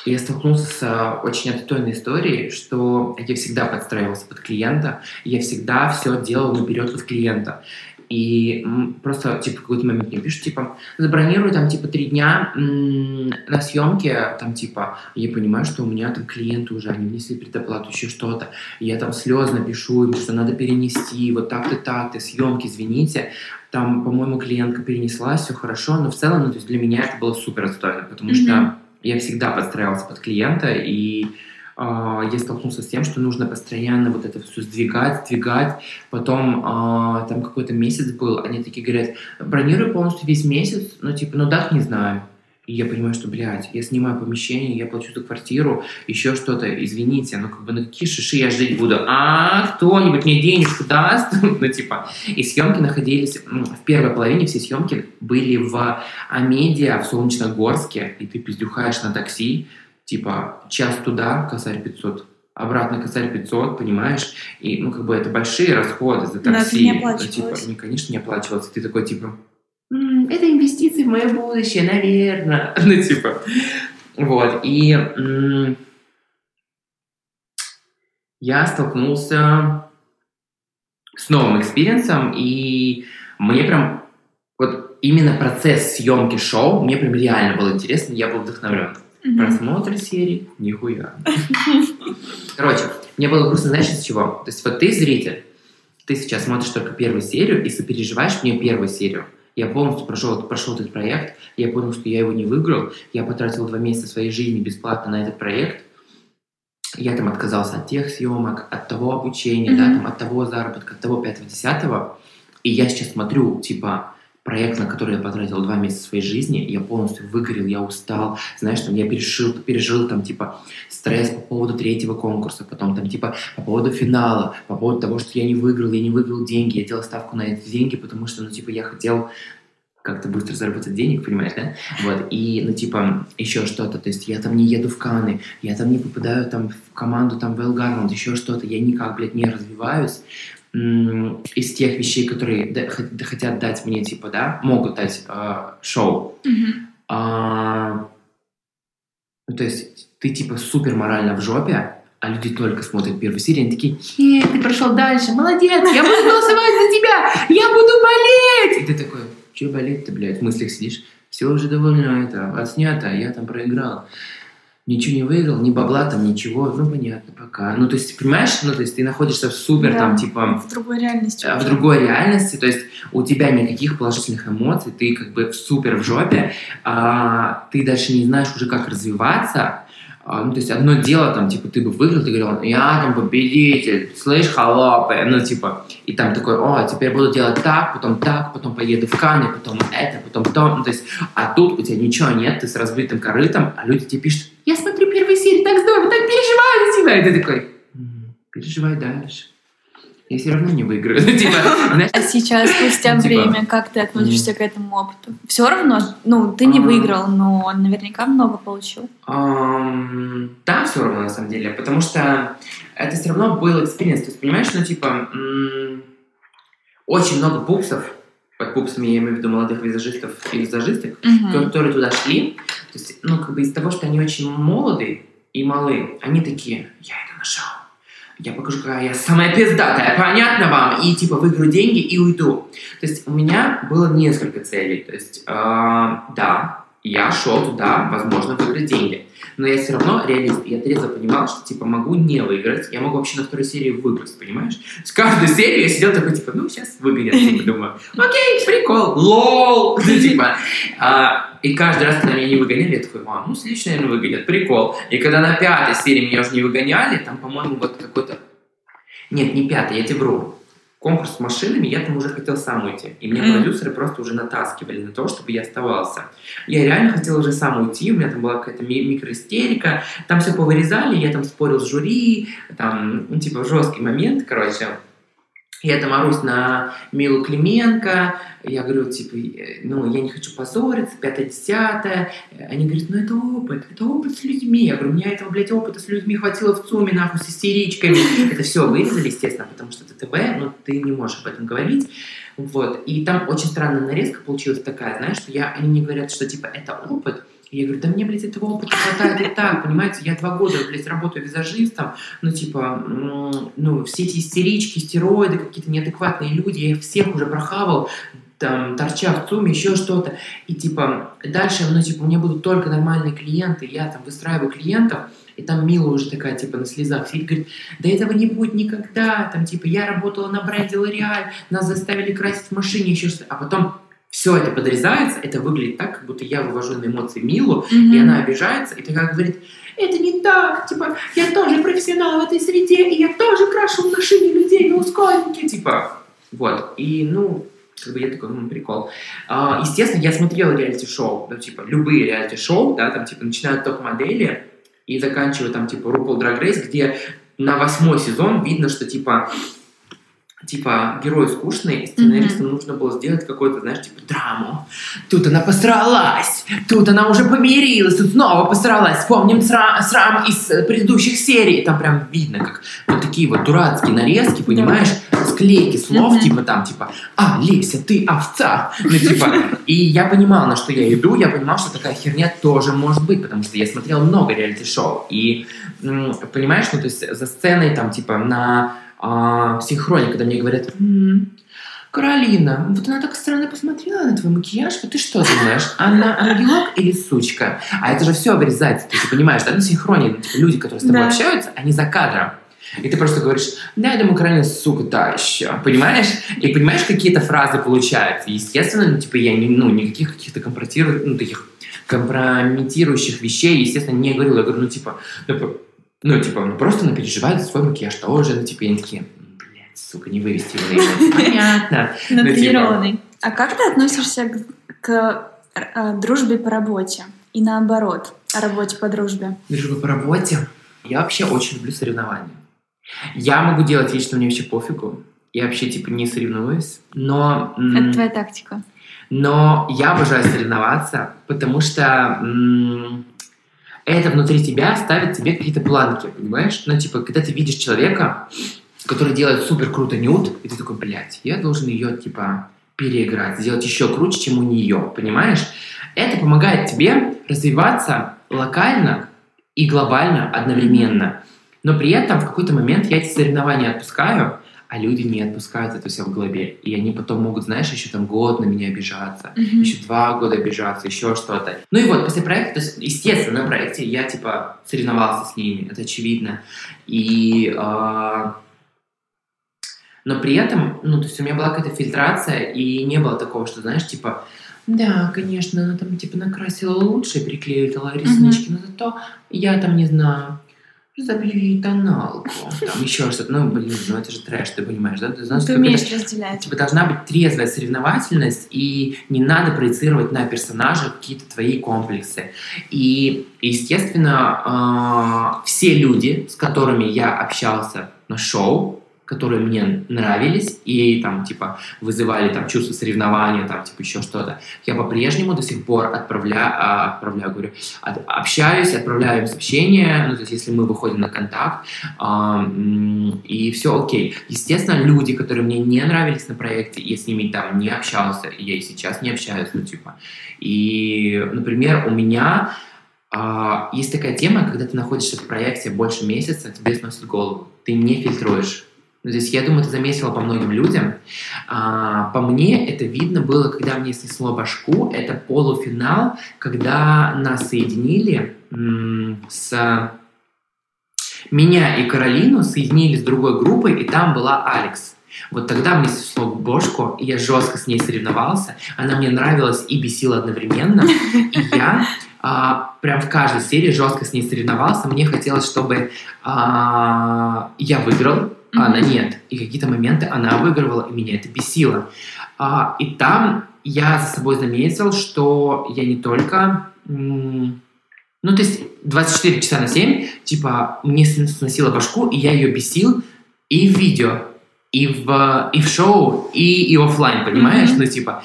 я столкнулся с очень отстойной историей, что я всегда подстраивался под клиента, я всегда все делал наперед под клиента. И просто, типа, в какой-то момент мне пишут, типа, забронируй там, типа, три дня на съемке, там, типа, я понимаю, что у меня там клиенты уже, они внесли предоплату, еще что-то. Я там слезно пишу им, что надо перенести, вот так-то, так-то, съемки, извините. Там, по-моему, клиентка перенесла, все хорошо, но в целом, ну, то есть для меня это было супер отстойно, потому mm-hmm. что я всегда подстраивался под клиента, и я столкнулся с тем, что нужно постоянно вот это все сдвигать, сдвигать. Потом а, там какой-то месяц был, они такие говорят, бронируй полностью весь месяц, ну типа, ну дат не знаю. И я понимаю, что, блядь, я снимаю помещение, я плачу за квартиру, еще что-то, извините, ну как бы на какие шиши я жить буду? А кто-нибудь мне денежку даст? ну типа, и съемки находились, в первой половине все съемки были в Амедиа, в Солнечногорске, и ты пиздюхаешь на такси, типа час туда, косарь 500, обратно косарь 500, понимаешь? И, ну, как бы это большие расходы за такси. Но это не ну, типа, не, конечно, не оплачивался. Ты такой, типа, м-м, это инвестиции в мое будущее, наверное. ну, типа, вот. И м- я столкнулся с новым experience ом, и мне прям вот именно процесс съемки шоу мне прям реально был интересно, я был вдохновлен. Угу. Просмотр серии, нихуя. Короче, мне было грустно, знаешь, из чего? То есть вот ты зритель, ты сейчас смотришь только первую серию и сопереживаешь мне первую серию. Я полностью прошел, прошел этот проект, я понял, что я его не выиграл, я потратил два месяца своей жизни бесплатно на этот проект, я там отказался от тех съемок, от того обучения, mm-hmm. да, там, от того заработка, от того пятого, десятого, и я сейчас смотрю, типа, проект, на который я потратил два месяца своей жизни, я полностью выгорел, я устал, знаешь, там я пережил, пережил там типа стресс по поводу третьего конкурса, потом там типа по поводу финала, по поводу того, что я не выиграл, я не выиграл деньги, я делал ставку на эти деньги, потому что, ну, типа, я хотел как-то быстро заработать денег, понимаешь, да? Вот, и, ну, типа, еще что-то, то есть я там не еду в Каны, я там не попадаю там в команду там в Элгармонт, еще что-то, я никак, блядь, не развиваюсь, из тех вещей, которые хотят дать мне, типа, да, могут дать э, шоу. Mm-hmm. А, ну, то есть ты, типа, супер морально в жопе, а люди только смотрят первую серию, они такие, «Е, ты прошел дальше, молодец, я буду голосовать за тебя, я буду болеть! И ты такой, что болеть-то, блядь, в мыслях сидишь, все уже довольно это, отснято, я там проиграл ничего не выиграл, ни бабла там, ничего, ну, понятно, пока. Ну, то есть, понимаешь, ну, то есть, ты находишься в супер, да, там, типа... В другой реальности. В другой реальности, то есть, у тебя никаких положительных эмоций, ты как бы в супер в жопе, а, ты дальше не знаешь уже, как развиваться, а, ну, то есть одно дело, там, типа, ты бы выиграл, ты говорил, я там победитель, слышь, холопы, ну, типа, и там такой, о, теперь буду делать так, потом так, потом поеду в Канны, потом это, потом то, ну, то есть, а тут у тебя ничего нет, ты с разбитым корытом, а люди тебе пишут, я смотрю первую серию, так здорово, так переживаю за тебя, и ты такой, переживай дальше я все равно не выиграю. Типа, а сейчас, спустя типа, время, как ты относишься к этому опыту? Все равно, ну, ты не выиграл, но наверняка много получил. Да, все равно, на самом деле, потому что это все равно был экспириенс. То есть, понимаешь, ну, типа, очень много пупсов, под пупсами я имею в виду молодых визажистов и визажисток, которые туда шли. То есть, ну, как бы из того, что они очень молодые и малы, они такие, я это нашел я покажу, какая я самая пиздатая, понятно вам? И типа выиграю деньги и уйду. То есть у меня было несколько целей. То есть, э, да, я шел туда, возможно, выиграть деньги. Но я все равно реалист. Я трезво понимал, что типа могу не выиграть. Я могу вообще на второй серии выиграть, понимаешь? С каждой серии я сидел такой, типа, ну, сейчас выгонят. Типа, думаю, окей, прикол, лол. Ну, типа, а, и каждый раз, когда меня не выгоняли, я такой, а, ну, следующий, наверное, выгонят, прикол. И когда на пятой серии меня уже не выгоняли, там, по-моему, вот какой-то... Нет, не пятый, я тебе вру конкурс с машинами, я там уже хотел сам уйти. И меня mm. продюсеры просто уже натаскивали на то, чтобы я оставался. Я реально хотел уже сам уйти, у меня там была какая-то ми- микроистерика, там все повырезали, я там спорил с жюри, там, ну, типа, жесткий момент, короче. Я там орусь на Милу Клименко, я говорю, типа, э, ну, я не хочу позориться, пятое-десятое. Они говорят, ну, это опыт, это опыт с людьми. Я говорю, у меня этого, блядь, опыта с людьми хватило в ЦУМе, нахуй, с истеричками. Это все вырезали, естественно, потому что это ТВ, но ты не можешь об этом говорить. Вот. И там очень странная нарезка получилась такая, знаешь, что я, они мне говорят, что, типа, это опыт, я говорю, да мне, блядь, этого опыта хватает и так, понимаете, я два года, блядь, работаю визажистом, ну, типа, ну, все эти истерички, стероиды, какие-то неадекватные люди, я их всех уже прохавал, там, торча в ЦУМе, еще что-то. И, типа, дальше, ну, типа, у меня будут только нормальные клиенты, я там выстраиваю клиентов, и там Мила уже такая, типа, на слезах сидит, говорит, да этого не будет никогда, там, типа, я работала на бренде L'Oreal, нас заставили красить в машине, еще что-то, а потом все это подрезается, это выглядит так, как будто я вывожу на эмоции Милу, mm-hmm. и она обижается, и такая говорит, это не так, типа, я тоже профессионал в этой среде, и я тоже крашу в машине людей на ускоренке, типа, вот, и, ну, как бы я такой, ну, прикол. А, естественно, я смотрел реалити-шоу, ну, типа, любые реалити-шоу, да, там, типа, начиная от топ-модели и заканчивая, там, типа, RuPaul Drag Race, где на восьмой сезон видно, что, типа, типа, герой скучный, и сценаристам mm-hmm. нужно было сделать какую-то, знаешь, типа, драму. Тут она посралась, тут она уже помирилась, тут снова посралась. Вспомним срам, срам из предыдущих серий. Там прям видно, как вот такие вот дурацкие нарезки, понимаешь, склейки слов, mm-hmm. типа там, типа, а, Леся, ты овца. Ну, типа, и я понимал, на что я иду, я понимал, что такая херня тоже может быть, потому что я смотрел много реалити-шоу. И, понимаешь, ну, то есть за сценой там, типа, на а, синхроне, когда мне говорят, м-м, Каролина, вот она так странно посмотрела на твой макияж, вот ты что думаешь, она ангелок или сучка? А это же все вырезается, ты, ты понимаешь, да, на синхроне, типа, люди, которые с тобой да. общаются, они за кадром. И ты просто говоришь, да, я думаю, Каролина, сука, та еще, понимаешь? И понимаешь, какие-то фразы получаются. Естественно, ну, типа, я не, ну, никаких каких-то компрометирующих, ну, таких компрометирующих вещей, естественно, не говорил. Я говорю, ну, типа, ну, ну, типа, ну просто она переживает за свой макияж тоже, ну, типа, они такие, блядь, сука, не вывести его Понятно. Натренированный. А как ты относишься к, к э, дружбе по работе? И наоборот, о работе по дружбе? Дружба по работе? Я вообще очень люблю соревнования. Я могу делать вещи, что мне вообще пофигу. Я вообще, типа, не соревнуюсь. Но... Это твоя тактика. Но я обожаю соревноваться, потому что это внутри тебя ставит тебе какие-то планки, понимаешь? Ну, типа, когда ты видишь человека, который делает супер круто нюд, и ты такой, блядь, я должен ее, типа, переиграть, сделать еще круче, чем у нее, понимаешь? Это помогает тебе развиваться локально и глобально одновременно. Но при этом в какой-то момент я эти соревнования отпускаю, а люди не отпускают это все в голове. И они потом могут, знаешь, еще там год на меня обижаться, mm-hmm. еще два года обижаться, еще что-то. Ну и вот, после проекта, то есть, естественно, на проекте я, типа, соревновался с ними, это очевидно. И... Э, но при этом, ну, то есть у меня была какая-то фильтрация, и не было такого, что, знаешь, типа, да, конечно, она там, типа, накрасила лучше, приклеила реснички, mm-hmm. но зато я там, не знаю, забери тоналку, там еще что-то. Ну, блин, ну это же трэш, ты понимаешь, да? Ты, знаешь, ты умеешь это, разделять. Типа должна быть трезвая соревновательность, и не надо проецировать на персонажа какие-то твои комплексы. И, естественно, э, все люди, с которыми я общался на шоу, которые мне нравились и там типа вызывали там чувство соревнования, там типа еще что-то. Я по-прежнему до сих пор отправляю, а, отправляю, говорю, от, общаюсь, отправляю им сообщения, ну то есть если мы выходим на контакт а, и все окей. Естественно, люди, которые мне не нравились на проекте, я с ними там не общался, и я и сейчас не общаюсь, ну типа. И, например, у меня а, есть такая тема, когда ты находишься в проекте больше месяца, тебе сносит голову, ты не фильтруешь ну, то есть я думаю, это заметила по многим людям. А, по мне это видно было, когда мне снесло башку. Это полуфинал, когда нас соединили с... Меня и Каролину соединили с другой группой, и там была Алекс. Вот тогда мне снесло бошку, и я жестко с ней соревновался. Она мне нравилась и бесила одновременно. И я а, прям в каждой серии жестко с ней соревновался. Мне хотелось, чтобы а, я выиграл, а она нет. И какие-то моменты она выигрывала, и меня это бесило. А, и там я за собой заметил, что я не только... Ну, то есть 24 часа на 7, типа, мне сносила башку, и я ее бесил и в видео, и в, и в шоу, и, и офлайн, понимаешь? Mm-hmm. Ну, типа,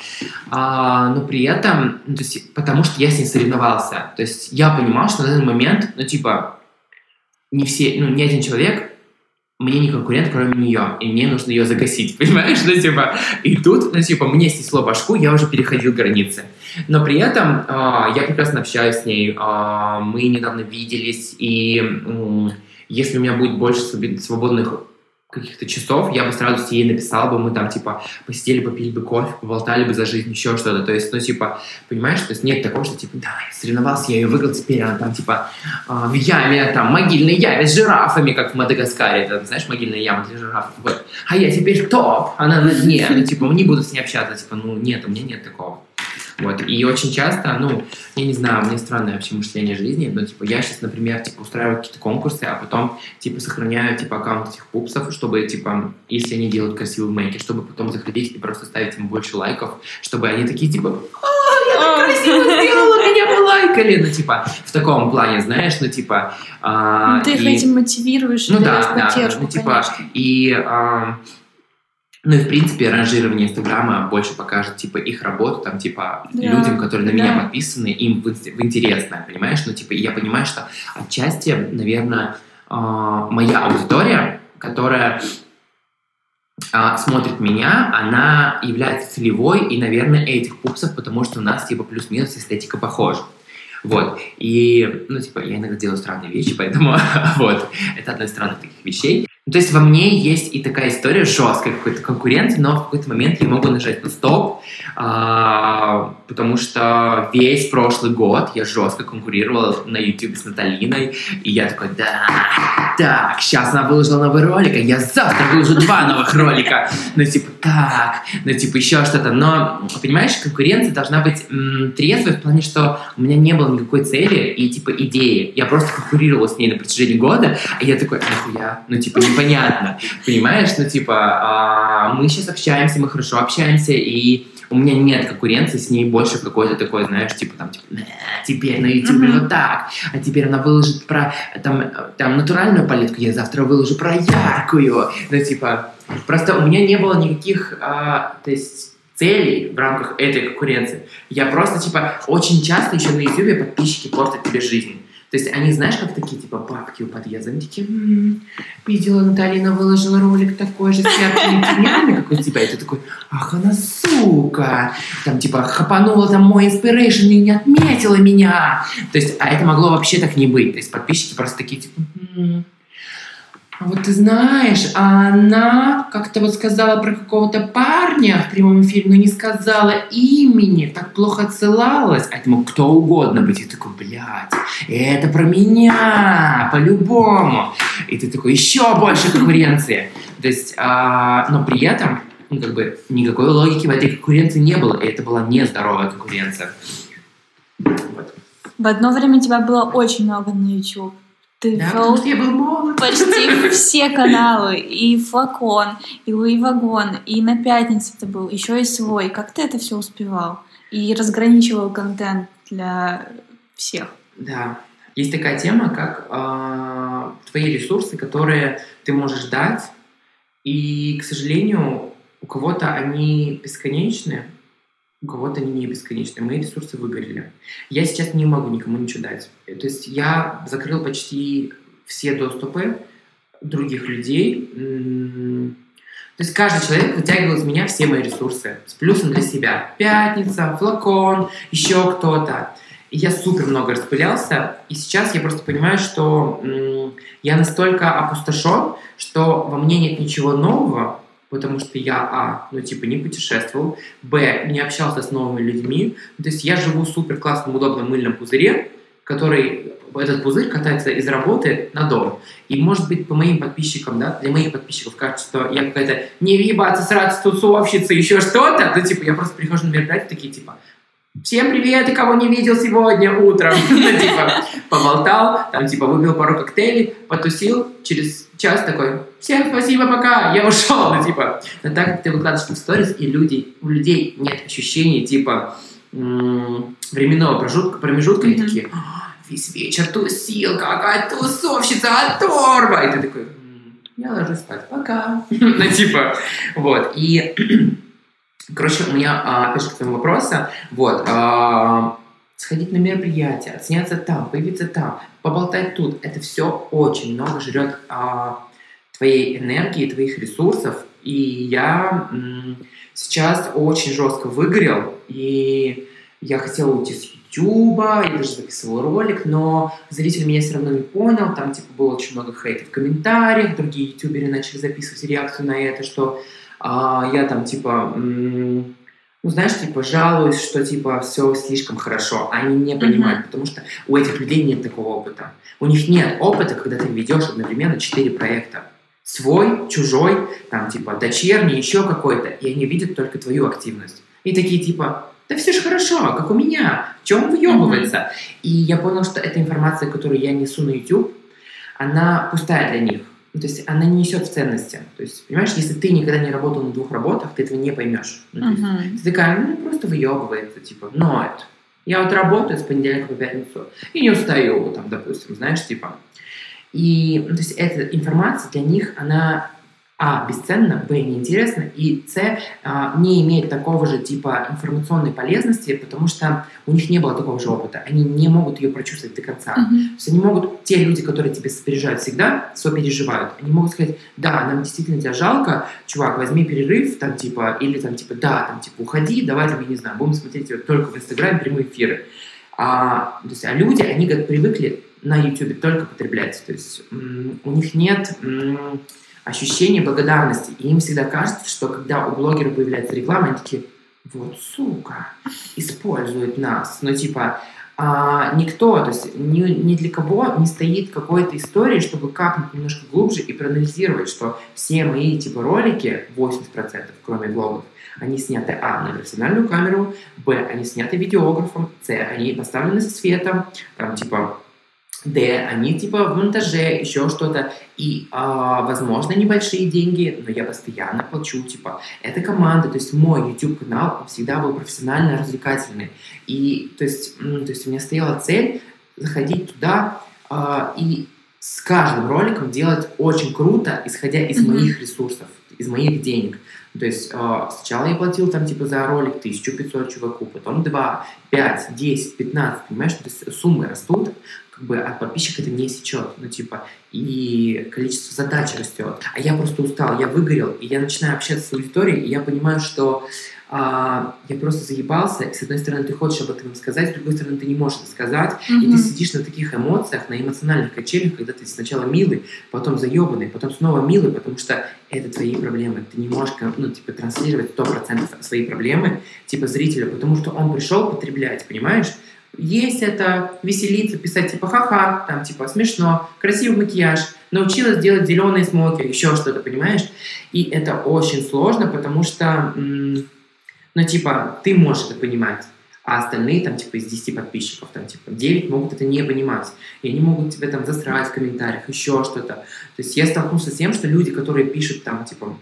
а, но при этом, ну, то есть, потому что я с ней соревновался. То есть я понимал, что на этот момент, ну, типа, не все, ну, ни один человек мне не конкурент, кроме нее, и мне нужно ее загасить, понимаешь? Ну, типа, и тут, ну, типа, мне снесло башку, я уже переходил границы. Но при этом э, я прекрасно общаюсь с ней, э, мы недавно виделись, и э, если у меня будет больше свободных каких-то часов, я бы с радостью ей написал бы, мы там, типа, посидели, попили бы кофе, поболтали бы за жизнь, еще что-то. То есть, ну, типа, понимаешь, то есть нет такого, что, типа, да, я соревновался, я ее выиграл, теперь она там, типа, в яме, там, могильной яме с жирафами, как в Мадагаскаре, там, знаешь, могильная яма для жирафов, вот. А я теперь топ, она на дне, ну, типа, не буду с ней общаться, типа, ну, нет, у меня нет такого. Вот. И очень часто, ну, я не знаю, у меня странное вообще мышление жизни, но, типа, я сейчас, например, типа, устраиваю какие-то конкурсы, а потом, типа, сохраняю, типа, аккаунт этих пупсов, чтобы, типа, если они делают красивый мейки, чтобы потом заходить и просто ставить им больше лайков, чтобы они такие, типа, «А, я так красиво сделала, меня полайкали, ну, типа, в таком плане, знаешь, ну, типа... А, ну, ты их и... этим мотивируешь, ну, да, да, ну, типа, и... А, ну и, в принципе, ранжирование Инстаграма больше покажет, типа, их работу, там, типа, да, людям, которые на да. меня подписаны, им в, в интересно, понимаешь? Ну, типа, я понимаю, что отчасти, наверное, э, моя аудитория, которая э, смотрит меня, она является целевой, и, наверное, этих пупсов, потому что у нас, типа, плюс-минус эстетика похожа. Вот. И, ну, типа, я иногда делаю странные вещи, поэтому, вот, это одна из странных таких вещей. Ну, то есть во мне есть и такая история жесткой какой-то конкуренции, но в какой-то момент я могу нажать на стоп, а, потому что весь прошлый год я жестко конкурировал на YouTube с Наталиной, и я такой, да, так, сейчас она выложила новый ролик, а я завтра выложу два новых ролика, ну типа так, ну типа еще что-то, но понимаешь, конкуренция должна быть трезвой в плане, что у меня не было никакой цели и типа идеи, я просто конкурировала с ней на протяжении года, а я такой, нахуя, ну типа непонятно, понимаешь? Ну, типа, а, мы сейчас общаемся, мы хорошо общаемся, и у меня нет конкуренции с ней больше какой-то такой, знаешь, типа там, типа, теперь на YouTube mm-hmm. вот так, а теперь она выложит про там, там натуральную палитку, я завтра выложу про яркую. Ну, типа, просто у меня не было никаких, а, то есть целей в рамках этой конкуренции. Я просто, типа, очень часто еще на YouTube подписчики портят тебе жизнь. То есть они, знаешь, как такие, типа, бабки у подъезда, они такие, м-м, видела, Наталина выложила ролик такой же с яркими тенями, как у тебя, и ты такой, ах, она сука, там, типа, хапанула там мой inspiration и не отметила меня. То есть, а это могло вообще так не быть. То есть подписчики просто такие, типа, м-м, вот ты знаешь, а она как-то вот сказала про какого-то парня в прямом эфире, но не сказала имени, так плохо отсылалась. А это кто угодно быть. И такой, блядь, это про меня, по-любому. И ты такой, еще больше конкуренции. То есть, а, но при этом, ну, как бы, никакой логики в этой конкуренции не было. И это была нездоровая конкуренция. Вот. В одно время тебя было очень много на YouTube. Ты да, потому что я был молод. Почти все каналы. И Флакон, и Луи Вагон, и на пятницу ты был, еще и свой. Как ты это все успевал? И разграничивал контент для всех. Да. Есть такая тема, как э, твои ресурсы, которые ты можешь дать, и, к сожалению, у кого-то они бесконечны, у кого-то они не бесконечные. Мои ресурсы выгорели. Я сейчас не могу никому ничего дать. То есть я закрыл почти все доступы других людей. То есть каждый человек вытягивал из меня все мои ресурсы с плюсом для себя. Пятница, флакон, еще кто-то. И я супер много распылялся. И сейчас я просто понимаю, что я настолько опустошен, что во мне нет ничего нового, потому что я, а, ну, типа, не путешествовал, б, не общался с новыми людьми, то есть я живу в супер классном, удобном мыльном пузыре, который, этот пузырь катается из работы на дом. И, может быть, по моим подписчикам, да, для моих подписчиков кажется, что я какая-то не въебаться сразу тусовщица, еще что-то, ну, типа, я просто прихожу на мероприятие, такие, типа, Всем привет, и кого не видел сегодня утром. Ну, типа, поболтал, там, типа, выпил пару коктейлей, потусил, через час такой, всем спасибо, пока, я ушел. Ну, типа, но так ты выкладываешь в сторис, и люди, у людей нет ощущений, типа, временного промежутка, промежутка, mm-hmm. и такие, «А, весь вечер тусил, какая тусовщица, оторва! И ты такой, я ложусь спать, пока. Ну, типа, вот, и Короче, у меня, а, опять же, к твоему вопросу, вот, а, сходить на мероприятие, отсняться там, появиться там, поболтать тут, это все очень много жрет а, твоей энергии, твоих ресурсов, и я сейчас очень жестко выгорел, и я хотел уйти с Ютуба, я даже записывал ролик, но зритель меня все равно не понял, там типа было очень много хейта в комментариях, другие ютуберы начали записывать реакцию на это, что а я там типа, ну знаешь, типа жалуюсь, что типа все слишком хорошо. Они не понимают, mm-hmm. потому что у этих людей нет такого опыта. У них нет опыта, когда ты ведешь одновременно четыре проекта. Свой, чужой, там типа дочерний, еще какой-то. И они видят только твою активность. И такие типа, да все же хорошо, как у меня. В чем выебывается? Mm-hmm. И я понял, что эта информация, которую я несу на YouTube, она пустая для них. Ну, то есть она не несет ценности. То есть, понимаешь, если ты никогда не работал на двух работах, ты этого не поймешь. Ну, uh-huh. есть, ты такая, ну, просто выебывается, типа, но это. Я вот работаю с понедельника по пятницу и не устаю, там, допустим, знаешь, типа. И, ну, то есть, эта информация для них, она а. Бесценно, Б. Неинтересно, и С. А, не имеет такого же типа информационной полезности, потому что у них не было такого же опыта. Они не могут ее прочувствовать до конца. Mm-hmm. То есть они могут, те люди, которые тебе сопереживают всегда, сопереживают, они могут сказать, да, нам действительно тебя жалко, чувак, возьми перерыв, там, типа, или там, типа, да, там, типа, уходи, давай, там, я не знаю, будем смотреть только в Инстаграме прямые эфиры. А, то есть, а люди, они как привыкли на Ютубе только потреблять. То есть у них нет ощущение благодарности. И им всегда кажется, что когда у блогера появляется реклама, они такие, вот сука, использует нас. Ну, типа, а, никто, то есть ни, ни для кого не стоит какой-то истории, чтобы капнуть немножко глубже и проанализировать, что все мои типа ролики, 80%, кроме блогов, они сняты, а, на профессиональную камеру, б, они сняты видеографом, с, они поставлены со светом, там, типа, Д, они типа в монтаже, еще что-то. И, а, возможно, небольшие деньги, но я постоянно плачу, типа, это команда, то есть мой YouTube-канал, всегда был профессионально развлекательный. И, то есть, то есть у меня стояла цель заходить туда а, и с каждым роликом делать очень круто, исходя из mm-hmm. моих ресурсов, из моих денег. То есть э, сначала я платил там типа за ролик 1500 чуваку, потом 2, 5, 10, 15, понимаешь? То есть суммы растут, как бы от подписчика это не сечет, ну типа, и количество задач растет. А я просто устал, я выгорел, и я начинаю общаться с аудиторией, и я понимаю, что а, я просто заебался, и с одной стороны ты хочешь об этом сказать, с другой стороны ты не можешь это сказать, mm-hmm. и ты сидишь на таких эмоциях, на эмоциональных качелях, когда ты сначала милый, потом заебанный, потом снова милый, потому что это твои проблемы, ты не можешь, ну, типа, транслировать 100% свои проблемы, типа, зрителю, потому что он пришел потреблять, понимаешь? Есть это, веселиться, писать типа ха-ха, там типа смешно, красивый макияж, научилась делать зеленые смоки, еще что-то, понимаешь? И это очень сложно, потому что ну, типа, ты можешь это понимать, а остальные, там, типа, из 10 подписчиков, там, типа, 9 могут это не понимать. И они могут тебя там засрать в комментариях, еще что-то. То есть я столкнулся с тем, что люди, которые пишут там, типа,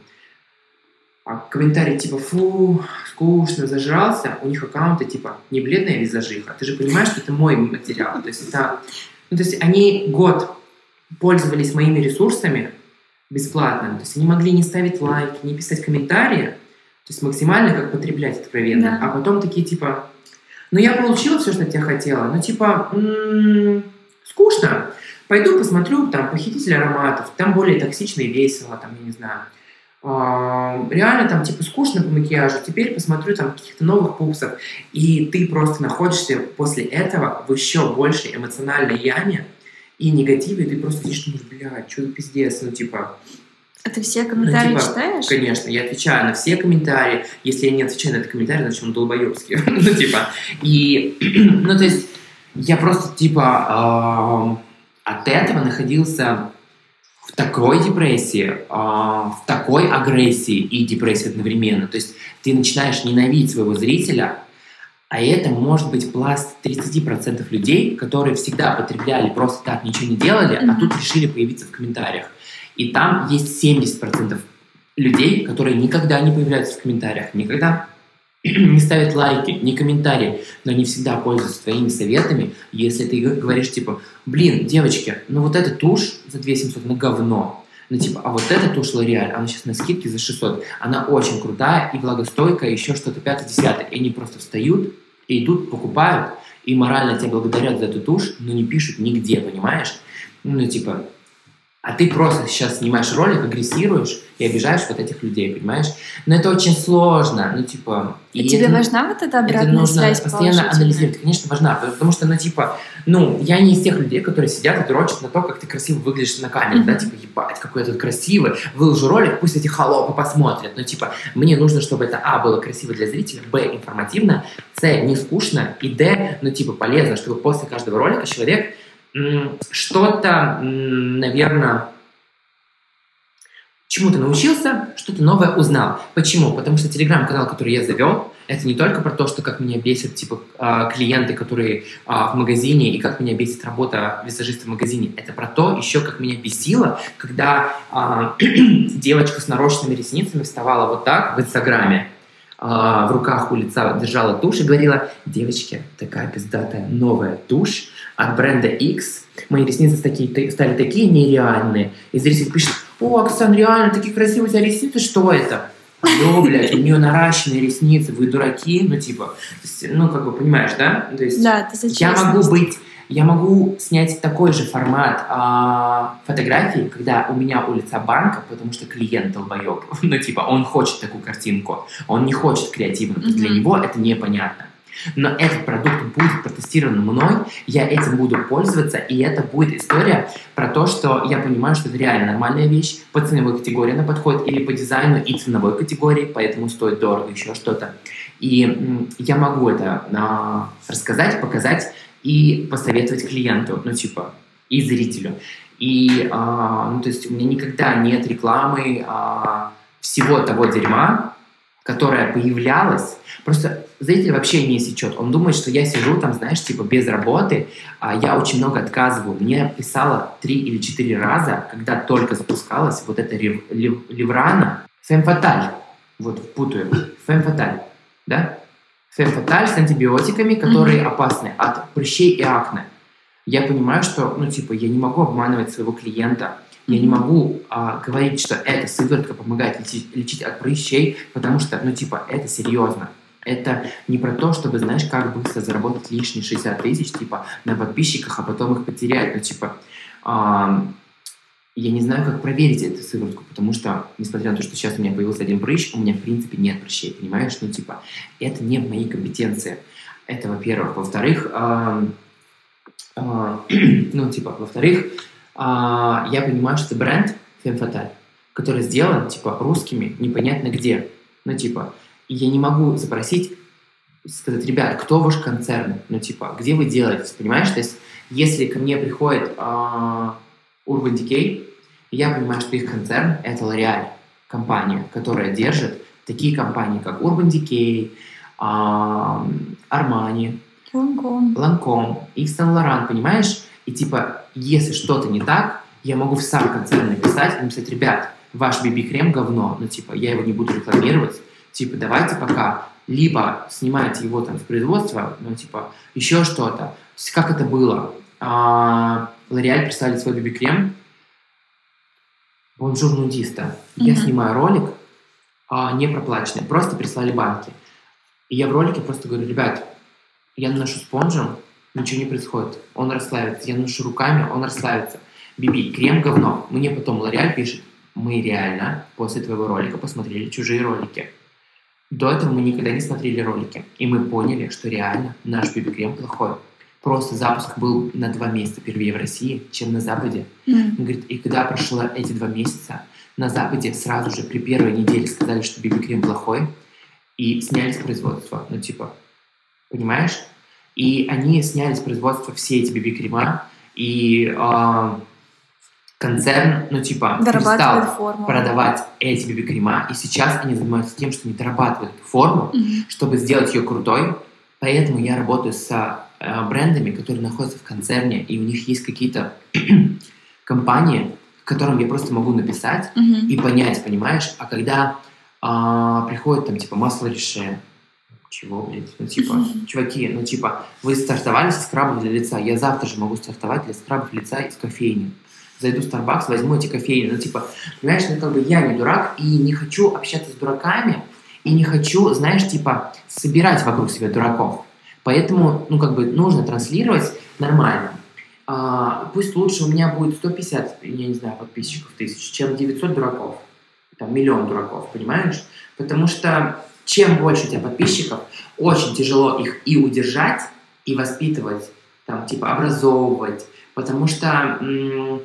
а комментарии типа «фу, скучно, зажрался», у них аккаунты типа «не бледная визажиха». Ты же понимаешь, что это мой материал. То есть это... Ну, то есть они год пользовались моими ресурсами бесплатно. То есть они могли не ставить лайки, не писать комментарии, то есть максимально как потреблять откровенно. Да. А потом такие типа, ну я получила все, что я хотела, ну типа, м-м, скучно. Пойду посмотрю там похититель ароматов, там более токсично и весело, там, я не знаю. Реально там типа скучно по макияжу, теперь посмотрю там каких-то новых пупсов, и ты просто находишься после этого в еще большей эмоциональной яме и негативе, и ты просто сидишь, думаешь, блядь, что за пиздец, ну типа, а ты все комментарии ну, типа, читаешь? Конечно, я отвечаю на все комментарии. Если я не отвечаю на этот комментарий, значит он долбоебский. ну, типа, и, ну, то есть, я просто, типа, от этого находился в такой депрессии, э, в такой агрессии и депрессии одновременно. То есть, ты начинаешь ненавидеть своего зрителя, а это может быть пласт 30% людей, которые всегда потребляли, просто так ничего не делали, mm-hmm. а тут решили появиться в комментариях. И там есть 70% людей, которые никогда не появляются в комментариях, никогда не ставят лайки, не комментарии, но они всегда пользуются твоими советами, если ты говоришь, типа, блин, девочки, ну вот эта тушь за 2700, на говно, ну, типа, а вот эта тушь L'Oreal, она сейчас на скидке за 600, она очень крутая и влагостойкая, еще что-то пятое-десятое. И они просто встают и идут, покупают, и морально тебя благодарят за эту тушь, но не пишут нигде, понимаешь? Ну, типа, а ты просто сейчас снимаешь ролик, агрессируешь и обижаешь вот этих людей, понимаешь? Но это очень сложно, ну, типа... И а тебе важна вот эта обратная это нужно связь постоянно анализировать, конечно, важна, потому что, ну, типа, ну, я не из тех людей, которые сидят и дрочат на то, как ты красиво выглядишь на камере, mm-hmm. да, типа, ебать, какой я тут красивый, выложу ролик, пусть эти холопы посмотрят, ну, типа, мне нужно, чтобы это, а, было красиво для зрителя, б, информативно, с, не скучно, и д, ну, типа, полезно, чтобы после каждого ролика человек что-то, наверное, чему-то научился, что-то новое узнал. Почему? Потому что телеграм-канал, который я завел, это не только про то, что как меня бесит типа а, клиенты, которые а, в магазине, и как меня бесит работа визажиста в магазине. Это про то еще, как меня бесило, когда а, девочка с нарощенными ресницами вставала вот так в Инстаграме, в руках у лица держала тушь и говорила, девочки, такая пиздатая новая тушь, от бренда X. Мои ресницы такие, стали такие нереальные. И зритель пишет, о, Оксан, реально такие красивые у тебя ресницы, что это? Алло, блядь, у нее наращенные ресницы, вы дураки, ну, типа, ну, как бы, понимаешь, да? То есть, да, ты я могу быть, я могу снять такой же формат а, фотографии, когда у меня у лица банка, потому что клиент долбоеб, ну, типа, он хочет такую картинку, он не хочет креативно, mm-hmm. для него это непонятно. Но этот продукт будет протестирован мной, я этим буду пользоваться, и это будет история про то, что я понимаю, что это реально нормальная вещь, по ценовой категории она подходит, или по дизайну и ценовой категории, поэтому стоит дорого, еще что-то. И я могу это а, рассказать, показать и посоветовать клиенту, ну типа, и зрителю. И, а, ну, то есть у меня никогда нет рекламы а, всего того дерьма, которая появлялась, просто зритель вообще не сечет. Он думает, что я сижу там, знаешь, типа без работы, а я очень много отказываю. Мне писала три или четыре раза, когда только запускалась вот эта рев, лев, Леврана, Фемфаталь, вот путаю, Фемфаталь, да? Фемфаталь с антибиотиками, которые mm-hmm. опасны от прыщей и акне. Я понимаю, что, ну, типа, я не могу обманывать своего клиента, я не могу а, говорить, что эта сыворотка помогает лечить, лечить от прыщей, потому что, ну, типа, это серьезно. Это не про то, чтобы, знаешь, как быстро заработать лишние 60 тысяч, типа, на подписчиках, а потом их потерять. Ну, типа, а, я не знаю, как проверить эту сыворотку, потому что, несмотря на то, что сейчас у меня появился один прыщ, у меня, в принципе, нет прыщей, понимаешь? Ну, типа, это не в моей компетенции. Это, во-первых. Во-вторых, а, а, ну, типа, во-вторых, а, я понимаю, что это бренд Femme который сделан, типа, русскими, непонятно где. Ну, типа, и я не могу запросить, сказать, ребят, кто ваш концерн? Ну, типа, где вы делаете, понимаешь? То есть, если ко мне приходит а, Urban Decay, я понимаю, что их концерн — это L'Oreal, компания, которая держит такие компании, как Urban Decay, а, Armani, Lancome, Lancome, Yves Saint Laurent, понимаешь? И типа, если что-то не так, я могу в сам концерн написать и написать, ребят, ваш BB-крем говно, ну типа, я его не буду рекламировать, типа, давайте пока либо снимайте его там в производство, ну типа, еще что-то. Как это было? А, представили свой BB-крем, Bonjour Nudista. Mm-hmm. Я снимаю ролик, а, не проплаченный, просто прислали банки. И я в ролике просто говорю, ребят, я наношу спонжем, ничего не происходит. Он расслабится. Я наношу руками, он расслабится. Биби, крем говно. Мне потом Лореаль пишет, мы реально после твоего ролика посмотрели чужие ролики. До этого мы никогда не смотрели ролики. И мы поняли, что реально наш биби-крем плохой. Просто запуск был на два месяца первее в России, чем на Западе. Mm. Он говорит, и когда прошло эти два месяца, на Западе сразу же при первой неделе сказали, что биби-крем плохой, и сняли с производства. Ну, типа, понимаешь? И они сняли с производства все эти BB-крема, и э, концерн, ну, типа, перестал форму. продавать эти BB-крема, и сейчас они занимаются тем, что они дорабатывают форму, mm-hmm. чтобы сделать ее крутой. Поэтому я работаю с э, брендами, которые находятся в концерне, и у них есть какие-то компании, которым я просто могу написать mm-hmm. и понять, понимаешь? А когда э, приходит там, типа, масло решения, чего, блядь? Ну, типа, чуваки, ну, типа, вы стартовали со скрабом для лица, я завтра же могу стартовать для скрабов лица из кофейни. Зайду в Starbucks, возьму эти кофейни. Ну, типа, понимаешь, ну, как бы я не дурак и не хочу общаться с дураками, и не хочу, знаешь, типа, собирать вокруг себя дураков. Поэтому, ну, как бы, нужно транслировать нормально. А, пусть лучше у меня будет 150, я не знаю, подписчиков тысяч, чем 900 дураков. Там, миллион дураков, понимаешь? Потому что чем больше у тебя подписчиков, очень тяжело их и удержать, и воспитывать, там, типа, образовывать, потому что м-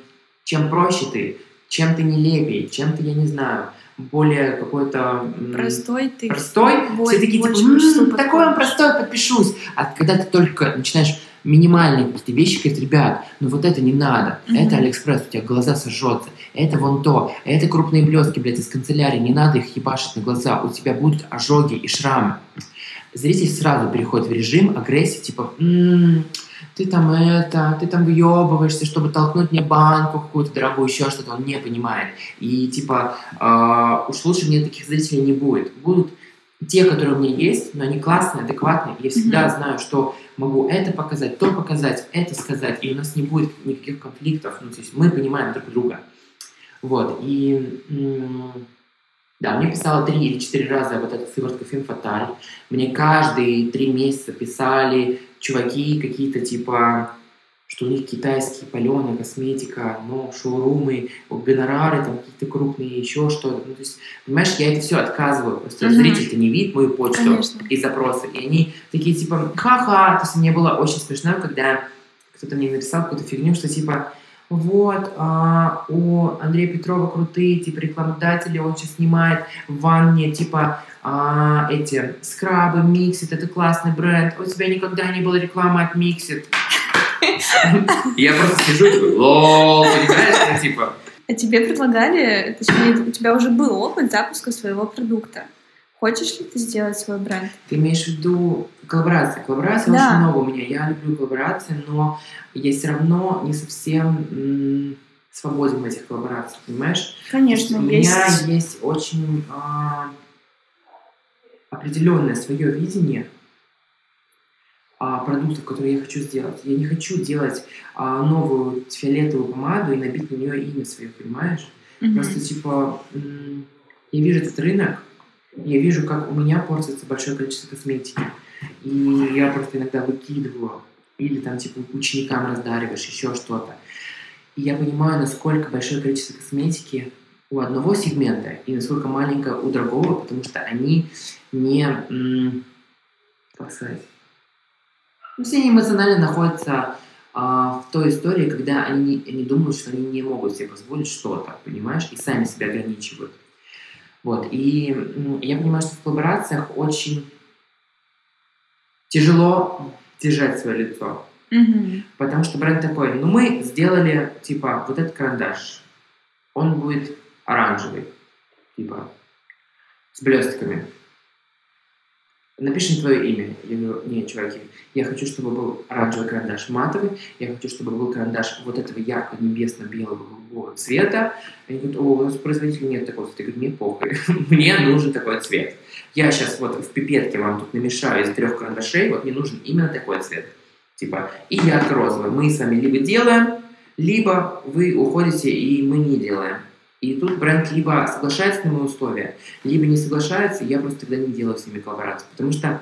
чем проще ты, чем ты нелепее, чем ты, я не знаю, более какой-то... Простой ты. Простой. Все такие, типа, такой он простой, подпишусь. А когда ты только начинаешь минимальные какие-то вещи, говорит, ребят, ну вот это не надо, mm-hmm. это Алиэкспресс, у тебя глаза сожжется, это вон то, это крупные блестки, блядь, из канцелярии, не надо их ебашить на глаза, у тебя будут ожоги и шрамы. Зритель сразу переходит в режим агрессии, типа, м-м, ты там это, ты там въебываешься, чтобы толкнуть мне банку какую-то дорогую, еще что-то, он не понимает. И типа, э, уж лучше мне таких зрителей не будет. Будут те, которые у меня есть, но они классные, адекватные. Я всегда mm-hmm. знаю, что могу это показать, то показать, это сказать, и у нас не будет никаких конфликтов. Ну, то есть мы понимаем друг друга. Вот, и да, мне писала три или четыре раза вот эта сыворотка Финфаталь. Мне каждые три месяца писали чуваки какие-то типа что у них китайские паленые, косметика, ну, шоурумы, гонорары там какие-то крупные, еще что-то. Ну, то есть, понимаешь, я это все отказываю. Просто uh-huh. зритель-то не видит мою почту Конечно. и запросы. И они такие типа, ха-ха. То есть мне было очень смешно, когда кто-то мне написал какую-то фигню, что типа, вот, а, у Андрея Петрова крутые, типа, рекламодатели, он сейчас снимает в ванне, типа, а, эти скрабы, Mixit, это классный бренд, у тебя никогда не было рекламы от Mixit. Я просто сижу и такой, lol, понимаешь, ну, типа... А тебе предлагали, точнее, у тебя уже был опыт запуска своего продукта. Хочешь ли ты сделать свой бренд? Ты имеешь в виду коллаборации? Коллаборации Да. очень много у меня. Я люблю коллаборации, но я все равно не совсем м, свободен в этих коллаборациях, понимаешь? Конечно, у есть. меня есть очень а, определенное свое видение а, продуктов, которые я хочу сделать. Я не хочу делать а, новую фиолетовую помаду и набить на нее имя свое, понимаешь? Мгм. Просто типа я вижу этот рынок, я вижу, как у меня портится большое количество косметики. И я просто иногда выкидываю. Или там типа ученикам раздариваешь, еще что-то. И я понимаю, насколько большое количество косметики у одного сегмента и насколько маленькое у другого, потому что они не... Как сказать? Ну, Все они эмоционально находятся а, в той истории, когда они, они думают, что они не могут себе позволить что-то, понимаешь, и сами себя ограничивают. Вот, и я понимаю, что в коллаборациях очень тяжело держать свое лицо. Мгм. Потому что бренд такой, ну мы сделали, типа, вот этот карандаш. Он будет оранжевый, типа, с блестками. Напиши твое имя. Я говорю, нет, чуваки, я хочу, чтобы был оранжевый карандаш матовый, я хочу, чтобы был карандаш вот этого ярко-небесно-белого цвета. Они говорят, о, у производителя нет такого цвета. Я говорю, мне похуй, мне нужен такой цвет. Я сейчас вот в пипетке вам тут намешаю из трех карандашей, вот мне нужен именно такой цвет. Типа, и ярко-розовый. Мы с вами либо делаем, либо вы уходите, и мы не делаем. И тут бренд либо соглашается на мои условия, либо не соглашается, и я просто тогда не делаю с ними коллаборацию. Потому что,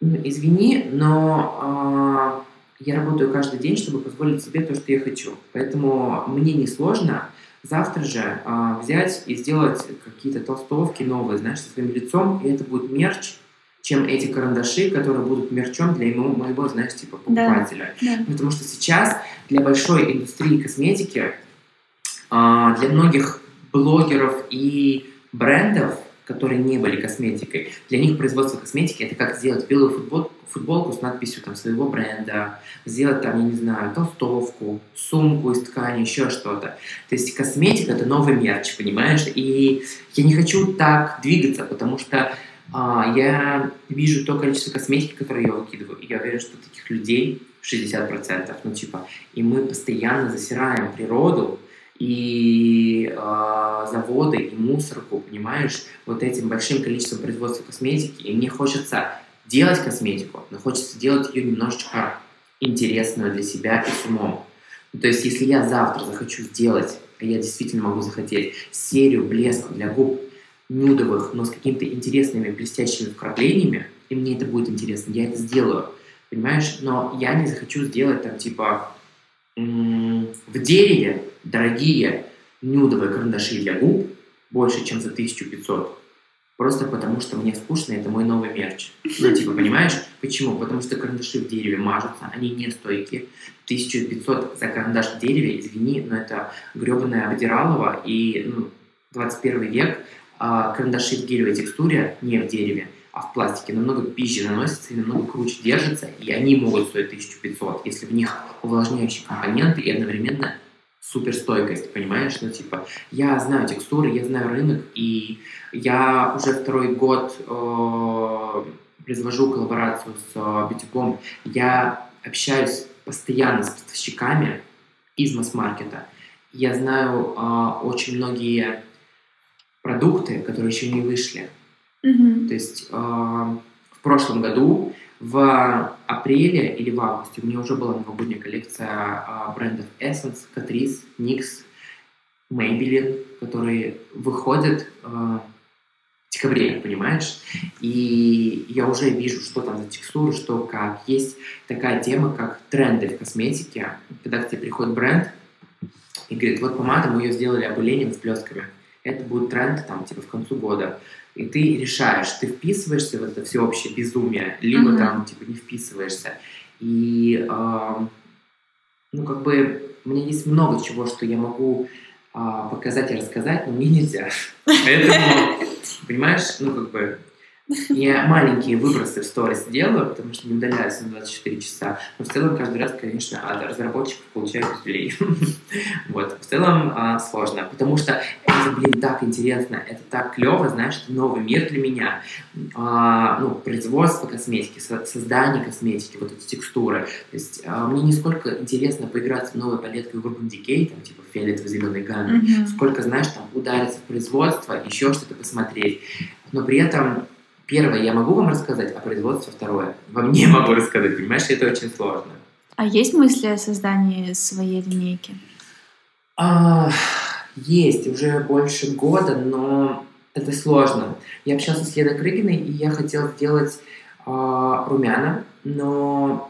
ну, извини, но а, я работаю каждый день, чтобы позволить себе то, что я хочу. Поэтому мне несложно завтра же а, взять и сделать какие-то толстовки новые, знаешь, со своим лицом, и это будет мерч, чем эти карандаши, которые будут мерчом для моего, моего знаешь, типа покупателя. Да. Потому что сейчас для большой индустрии косметики, для многих блогеров и брендов, которые не были косметикой, для них производство косметики это как сделать белую футбол- футболку с надписью там, своего бренда, сделать там, я не знаю, толстовку, сумку из ткани, еще что-то. То есть косметика это новый мерч, понимаешь? И я не хочу так двигаться, потому что а, я вижу то количество косметики, которое я выкидываю, и я уверен, что таких людей 60%, ну типа, и мы постоянно засираем природу и а, заводы, и мусорку, понимаешь, вот этим большим количеством производства косметики, и мне хочется делать косметику, но хочется делать ее немножечко интересную для себя и с умом. Ну, то есть, если я завтра захочу сделать, а я действительно могу захотеть, серию блесков для губ нюдовых, но с какими-то интересными блестящими вкраплениями, и мне это будет интересно, я это сделаю, понимаешь? Но я не захочу сделать там типа в дереве дорогие нюдовые карандаши для губ больше, чем за 1500. Просто потому, что мне скучно, это мой новый мерч. Ну, типа, понимаешь? Почему? Потому что карандаши в дереве мажутся, они не стойкие. 1500 за карандаш в дереве, извини, но это гребаное обдиралово, и ну, 21 век, а карандаши в гелевой текстуре, не в дереве, а в пластике, намного пизже наносятся и намного круче держатся, и они могут стоить 1500, если в них увлажняющие компоненты и одновременно суперстойкость, понимаешь? Ну, типа, я знаю текстуры, я знаю рынок, и я уже второй год э, произвожу коллаборацию с э. Я общаюсь постоянно с поставщиками из масс-маркета. Я знаю э, очень многие продукты, которые еще не вышли. Мгм. То есть э, в прошлом году в апреле или в августе у меня уже была новогодняя коллекция э, брендов Essence, Catrice, NYX, Maybelline, которые выходят э, в декабре, понимаешь? И я уже вижу, что там за текстуры, что как. Есть такая тема, как тренды в косметике. Когда к тебе приходит бренд и говорит, вот помада, мы ее сделали опылением с блестками. Это будет тренд там, типа, в концу года. И ты решаешь, ты вписываешься в это всеобщее безумие, либо Мгм. там, типа, не вписываешься. И, а, ну, как бы, у меня есть много чего, что я могу а, показать и рассказать, но мне нельзя. Поэтому, понимаешь, ну, как бы, Я маленькие выбросы в сторис делаю, потому что не удаляюсь на 24 часа. Но в целом каждый раз, конечно, от разработчиков получаю веселее. вот. В целом а, сложно, потому что это, блин, так интересно, это так клево, знаешь, это новый мир для меня. А, ну, производство косметики, создание косметики, вот эти текстуры. То есть а, мне не сколько интересно поиграться в новой палеткой Urban Decay, там, типа фиолетово-зеленой гаммы, mm-hmm. сколько, знаешь, там, удариться в производство, еще что-то посмотреть. Но при этом Первое я могу вам рассказать, а производство второе вам не могу рассказать, понимаешь, это очень сложно. А есть мысли о создании своей линейки? А, есть, уже больше года, но это сложно. Я общался с Леной Крыгиной, и я хотел сделать а, румяна, но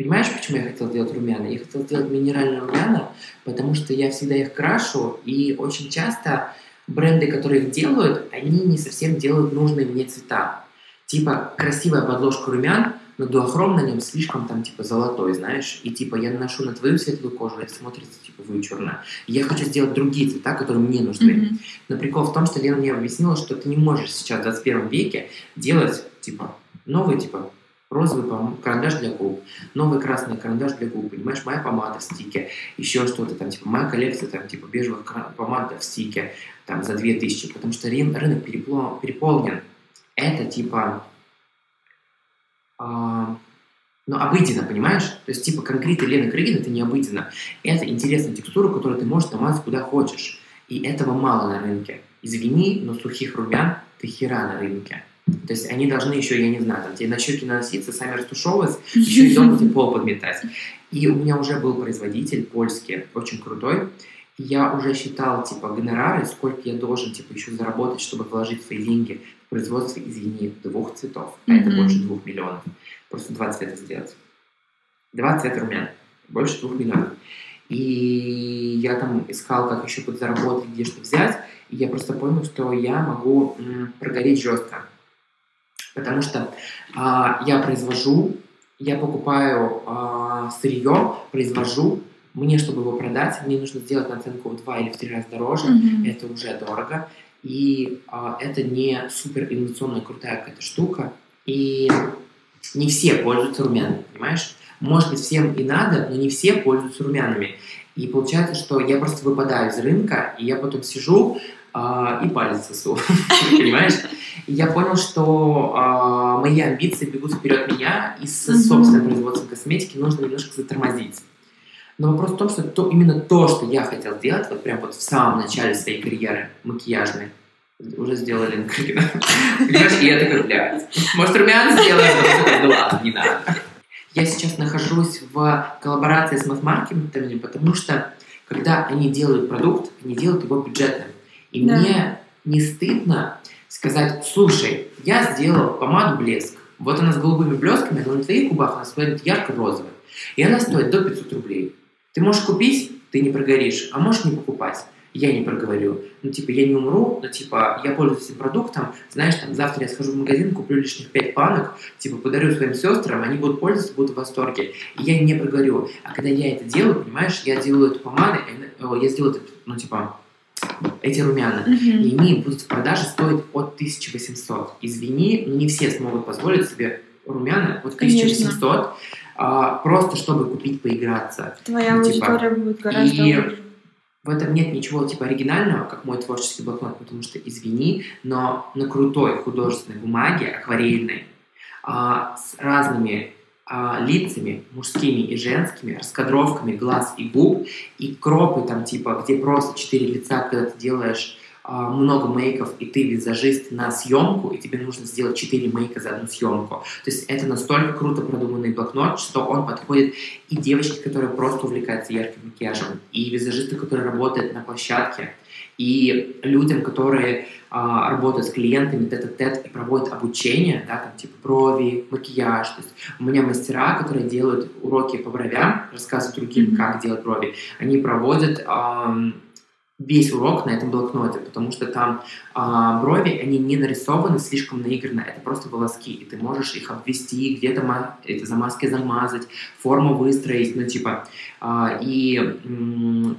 Понимаешь, почему я хотел сделать румяна? Я хотел сделать минеральные румяна, потому что я всегда их крашу, и очень часто бренды, которые их делают, они не совсем делают нужные мне цвета. Типа красивая подложка румян, но дуохром на нем слишком там типа золотой, знаешь, и типа я наношу на твою светлую кожу, это смотрится типа вычурно. И я хочу сделать другие цвета, которые мне нужны. Mm-hmm. Но прикол в том, что Лена мне объяснила, что ты не можешь сейчас в 21 веке делать типа новый типа розовый карандаш для губ, новый красный карандаш для губ, понимаешь, моя помада в стике, еще что-то там, типа, моя коллекция, там, типа, бежевых помад в стике, там, за 2000, потому что рынок переполнен. Это, типа, а, ну, обыденно, понимаешь? То есть, типа, конкретно Лены Крыгин это не обыденно. Это интересная текстура, которую ты можешь намазать куда хочешь. И этого мало на рынке. Извини, но сухих румян ты хера на рынке. То есть они должны еще, я не знаю, там, тебе на щеки наноситься, сами растушевывать, еще и дома тебе пол подметать. И у меня уже был производитель польский, очень крутой. И я уже считал, типа, гонорары, сколько я должен, типа, еще заработать, чтобы вложить свои деньги в производство, извини, двух цветов. А это больше двух миллионов. Просто два цвета сделать. Два цвета румян. Больше двух миллионов. И я там искал, как еще подзаработать, где что взять. И я просто понял, что я могу м, прогореть жестко. Потому что а, я произвожу, я покупаю а, сырье, произвожу, мне, чтобы его продать, мне нужно сделать наценку в два или в три раза дороже, mm-hmm. это уже дорого, и а, это не супер инновационная крутая какая-то штука, и не все пользуются румянами, понимаешь? Может быть, всем и надо, но не все пользуются румянами. И получается, что я просто выпадаю из рынка, и я потом сижу и палец сосу, понимаешь? я понял, что э, мои амбиции бегут вперед меня, и с собственным производством косметики нужно немножко затормозить. Но вопрос в том, что то, именно то, что я хотел сделать, вот прям вот в самом начале своей карьеры макияжной, уже сделали Инкрина. Понимаешь, и я такой, блядь, может, румян сделаем? Ну ладно, не надо. Я сейчас нахожусь в коллаборации с масс-маркетами, потому что когда они делают продукт, они делают его бюджетным. И да. мне не стыдно сказать, слушай, я сделал помаду блеск, вот она с голубыми блесками, но на твоих губах она стоит ярко-розовой, и она стоит до 500 рублей. Ты можешь купить, ты не прогоришь, а можешь не покупать. Я не проговорю. Ну, типа, я не умру, но, типа, я пользуюсь этим продуктом, знаешь, там, завтра я схожу в магазин, куплю лишних 5 панок, типа, подарю своим сестрам, они будут пользоваться, будут в восторге. И я не проговорю. А когда я это делаю, понимаешь, я делаю эту помаду, я сделаю это, ну, типа, эти румяна. Uh-huh. И они будут в продаже стоить от 1800. Извини, не все смогут позволить себе румяна от 1800, а, просто чтобы купить поиграться. Твоя ну, типа, аудитория будет гораздо и больше. В этом нет ничего типа оригинального, как мой творческий блокнот, потому что, извини, но на крутой художественной бумаге, акварельной, а, с разными а, лицами, мужскими и женскими, раскадровками глаз и губ, и кропы там типа, где просто четыре лица, когда ты делаешь а, много мейков, и ты визажист на съемку, и тебе нужно сделать 4 мейка за одну съемку. То есть это настолько круто продуманный блокнот, что он подходит и девочке, которая просто увлекается ярким макияжем, и визажисту, который работает на площадке, и людям, которые а, работают с клиентами тет-а-тет и проводят обучение, да, там типа брови, макияж. То есть у меня мастера, которые делают уроки по бровям, рассказывают другим, как делать брови, они проводят а, весь урок на этом блокноте, потому что там а, брови, они не нарисованы слишком наигранно, это просто волоски, и ты можешь их обвести, где-то это замазки замазать, форму выстроить, ну типа, а, и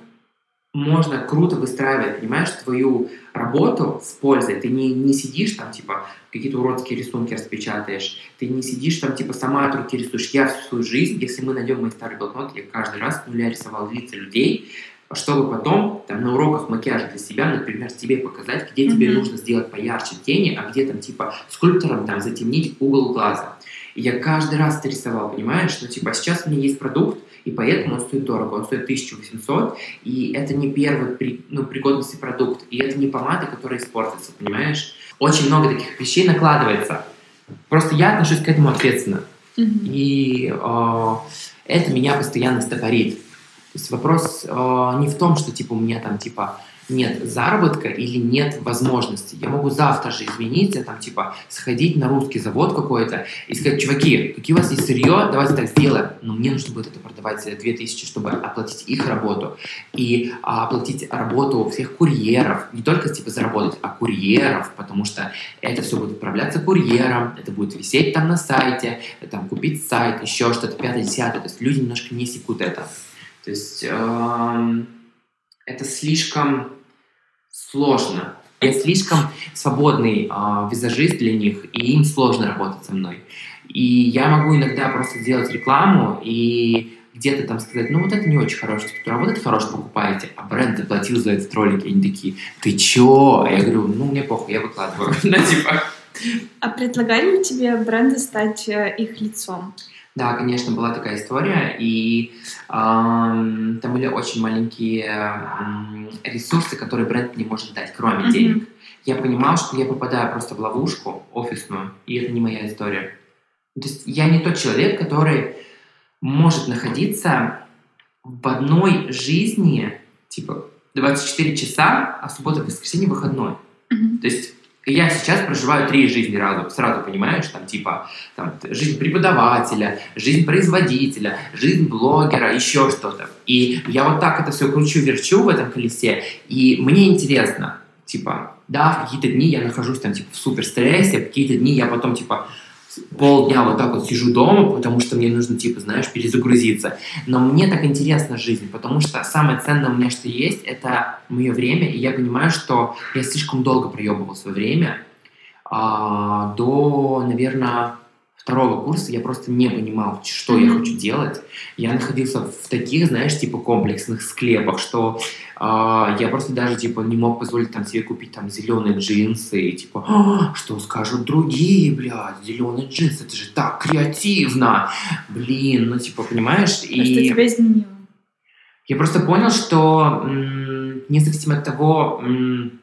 можно круто выстраивать, понимаешь, твою работу с пользой. Ты не, не сидишь там, типа, какие-то уродские рисунки распечатаешь, ты не сидишь там, типа, сама от руки рисуешь. Я всю свою жизнь, если мы найдем мои старые блокноты, я каждый раз с нуля рисовал лица людей, чтобы потом там на уроках макияжа для себя, например, тебе показать, где mm-hmm. тебе нужно сделать поярче тени, а где там, типа, скульптором там затемнить угол глаза. И я каждый раз это рисовал, понимаешь? Ну, типа, сейчас у меня есть продукт, и поэтому он стоит дорого, он стоит 1800, и это не первый при, ну, пригодности продукт, и это не помада, которая испортится, понимаешь? Очень много таких вещей накладывается. Просто я отношусь к этому ответственно. Mm-hmm. И э, это меня постоянно стопорит. То есть вопрос э, не в том, что типа у меня там типа нет заработка или нет возможности. Я могу завтра же измениться, там, типа, сходить на русский завод какой-то и сказать, чуваки, какие у вас есть сырье, давайте так сделаем. Но мне нужно будет это продавать за 2000, чтобы оплатить их работу и а, оплатить работу всех курьеров. Не только, типа, заработать, а курьеров, потому что это все будет отправляться курьером, это будет висеть там на сайте, там, купить сайт, еще что-то, пятое, десятое. То есть люди немножко не секут это. То есть... Эм это слишком сложно. Я слишком свободный э, визажист для них, и им сложно работать со мной. И я могу иногда просто сделать рекламу и где-то там сказать, ну вот это не очень хорошая структура, а вот это хорошо покупаете, а бренд заплатил за этот ролик, и они такие, ты чё? А я говорю, ну мне похуй, я выкладываю. ну, типа. А предлагали ли тебе бренды стать э, их лицом? Да, конечно, была такая история, и э, там были очень маленькие э, ресурсы, которые бренд не может дать, кроме mm-hmm. денег. Я понимал, что я попадаю просто в ловушку офисную, и это не моя история. То есть я не тот человек, который может находиться в одной жизни, типа 24 часа, а суббота, воскресенье выходной. Mm-hmm. То есть я сейчас проживаю три жизни сразу, сразу понимаешь, там типа там, жизнь преподавателя, жизнь производителя, жизнь блогера, еще что-то. И я вот так это все кручу-верчу в этом колесе, и мне интересно, типа, да, в какие-то дни я нахожусь там типа в супер стрессе, в какие-то дни я потом типа полдня вот так вот сижу дома, потому что мне нужно, типа, знаешь, перезагрузиться. Но мне так интересна жизнь, потому что самое ценное у меня, что есть, это мое время, и я понимаю, что я слишком долго проебывал свое время, а, до, наверное, второго курса я просто не понимал, что я хочу делать. Я находился в таких, знаешь, типа комплексных склепах, что э, я просто даже типа не мог позволить там себе купить там зеленые джинсы и типа, а, что скажут другие, блядь, зеленые джинсы, это же так креативно, блин, ну типа понимаешь? И... А что тебя изменило? Я просто понял, что м- независимо от того, м-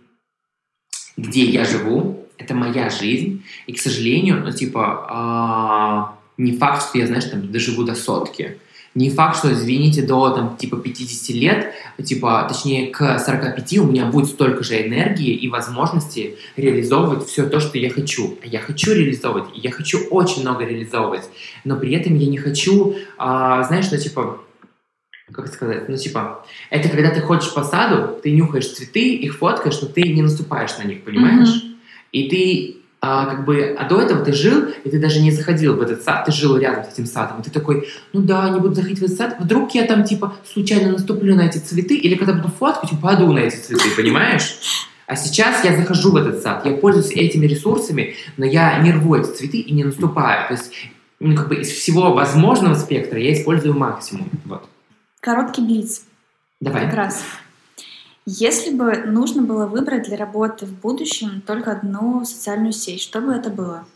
где я живу, это моя жизнь, и, к сожалению, ну, типа, э, не факт, что я, знаешь, там, доживу до сотки. Не факт, что, извините, до, там, типа, 50 лет, типа, точнее, к 45 у меня будет столько же энергии и возможности реализовывать все то, что я хочу. Я хочу реализовывать, я хочу очень много реализовывать, но при этом я не хочу, э, знаешь, ну, типа, как сказать, ну, типа, это когда ты ходишь по саду, ты нюхаешь цветы, их фоткаешь, но ты не наступаешь на них, понимаешь? Mm-hmm. И ты а, как бы, а до этого ты жил, и ты даже не заходил в этот сад, ты жил рядом с этим садом, и ты такой, ну да, не буду заходить в этот сад, вдруг я там, типа, случайно наступлю на эти цветы, или когда буду фоткать, упаду на эти цветы, понимаешь? А сейчас я захожу в этот сад, я пользуюсь этими ресурсами, но я не рву эти цветы и не наступаю. То есть, ну, как бы из всего возможного спектра я использую максимум. Вот. Короткий блиц. Давай. Как раз. Если бы нужно было выбрать для работы в будущем только одну социальную сеть, что бы это было?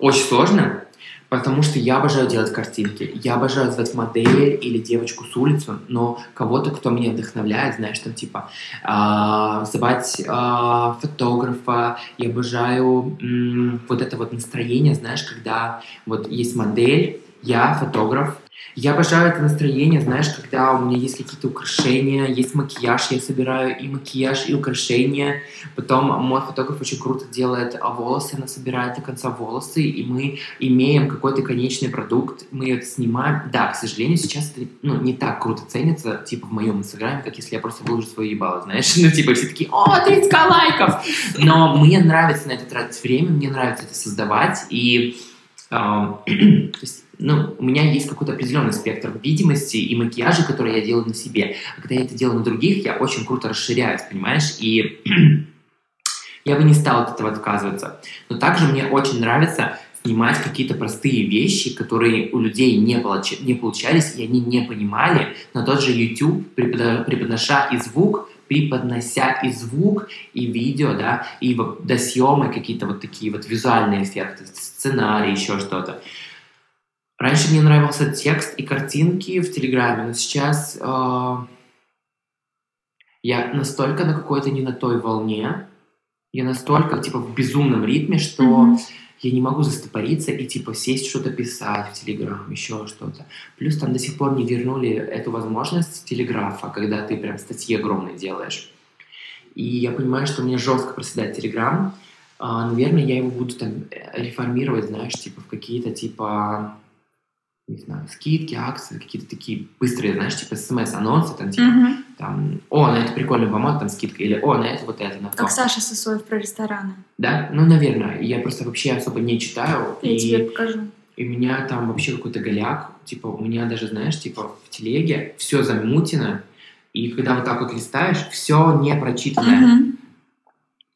Очень сложно, потому что я обожаю делать картинки. Я обожаю звать модель или девочку с улицы, но кого-то, кто меня вдохновляет, знаешь, там типа э, звать э, фотографа. Я обожаю м- вот это вот настроение, знаешь, когда вот есть модель, я фотограф, я обожаю это настроение, знаешь, когда у меня есть какие-то украшения, есть макияж, я собираю и макияж, и украшения. Потом мой фотограф очень круто делает волосы, она собирает до конца волосы, и мы имеем какой-то конечный продукт, мы это снимаем. Да, к сожалению, сейчас это ну, не так круто ценится, типа в моем инстаграме, как если я просто выложу свое ебало, знаешь. Ну, типа все такие, о, 30 лайков! Но мне нравится на это тратить время, мне нравится это создавать, и то есть, ну, у меня есть какой-то определенный спектр видимости и макияжа, который я делаю на себе. А когда я это делаю на других, я очень круто расширяюсь, понимаешь? И я бы не стал от этого отказываться. Но также мне очень нравится снимать какие-то простые вещи, которые у людей не, получ... не получались, и они не понимали, на тот же YouTube, преподнося и звук, преподнося и звук, и видео, да, и до съемы какие-то вот такие вот визуальные эффекты, сценарий, еще что-то. Раньше мне нравился текст и картинки в Телеграме, но сейчас э, я настолько на какой-то не на той волне, я настолько типа в безумном ритме, что mm-hmm я не могу застопориться и типа сесть что-то писать в Телеграм, еще что-то. Плюс там до сих пор не вернули эту возможность телеграфа, когда ты прям статьи огромные делаешь. И я понимаю, что мне жестко проседает Телеграм. А, наверное, я его буду там э, реформировать, знаешь, типа в какие-то типа не знаю, скидки, акции, какие-то такие быстрые, знаешь, типа смс-анонсы, там, типа, uh-huh. там, о, на это прикольный помад, там, скидка, или о, на это вот это, на то. Как Саша Сосоев про рестораны. Да? Ну, наверное. Я просто вообще особо не читаю. Я и, тебе покажу. И у меня там вообще какой-то голяк, типа, у меня даже, знаешь, типа, в телеге все замутено, и когда вот так вот листаешь, все не прочитанное. Uh-huh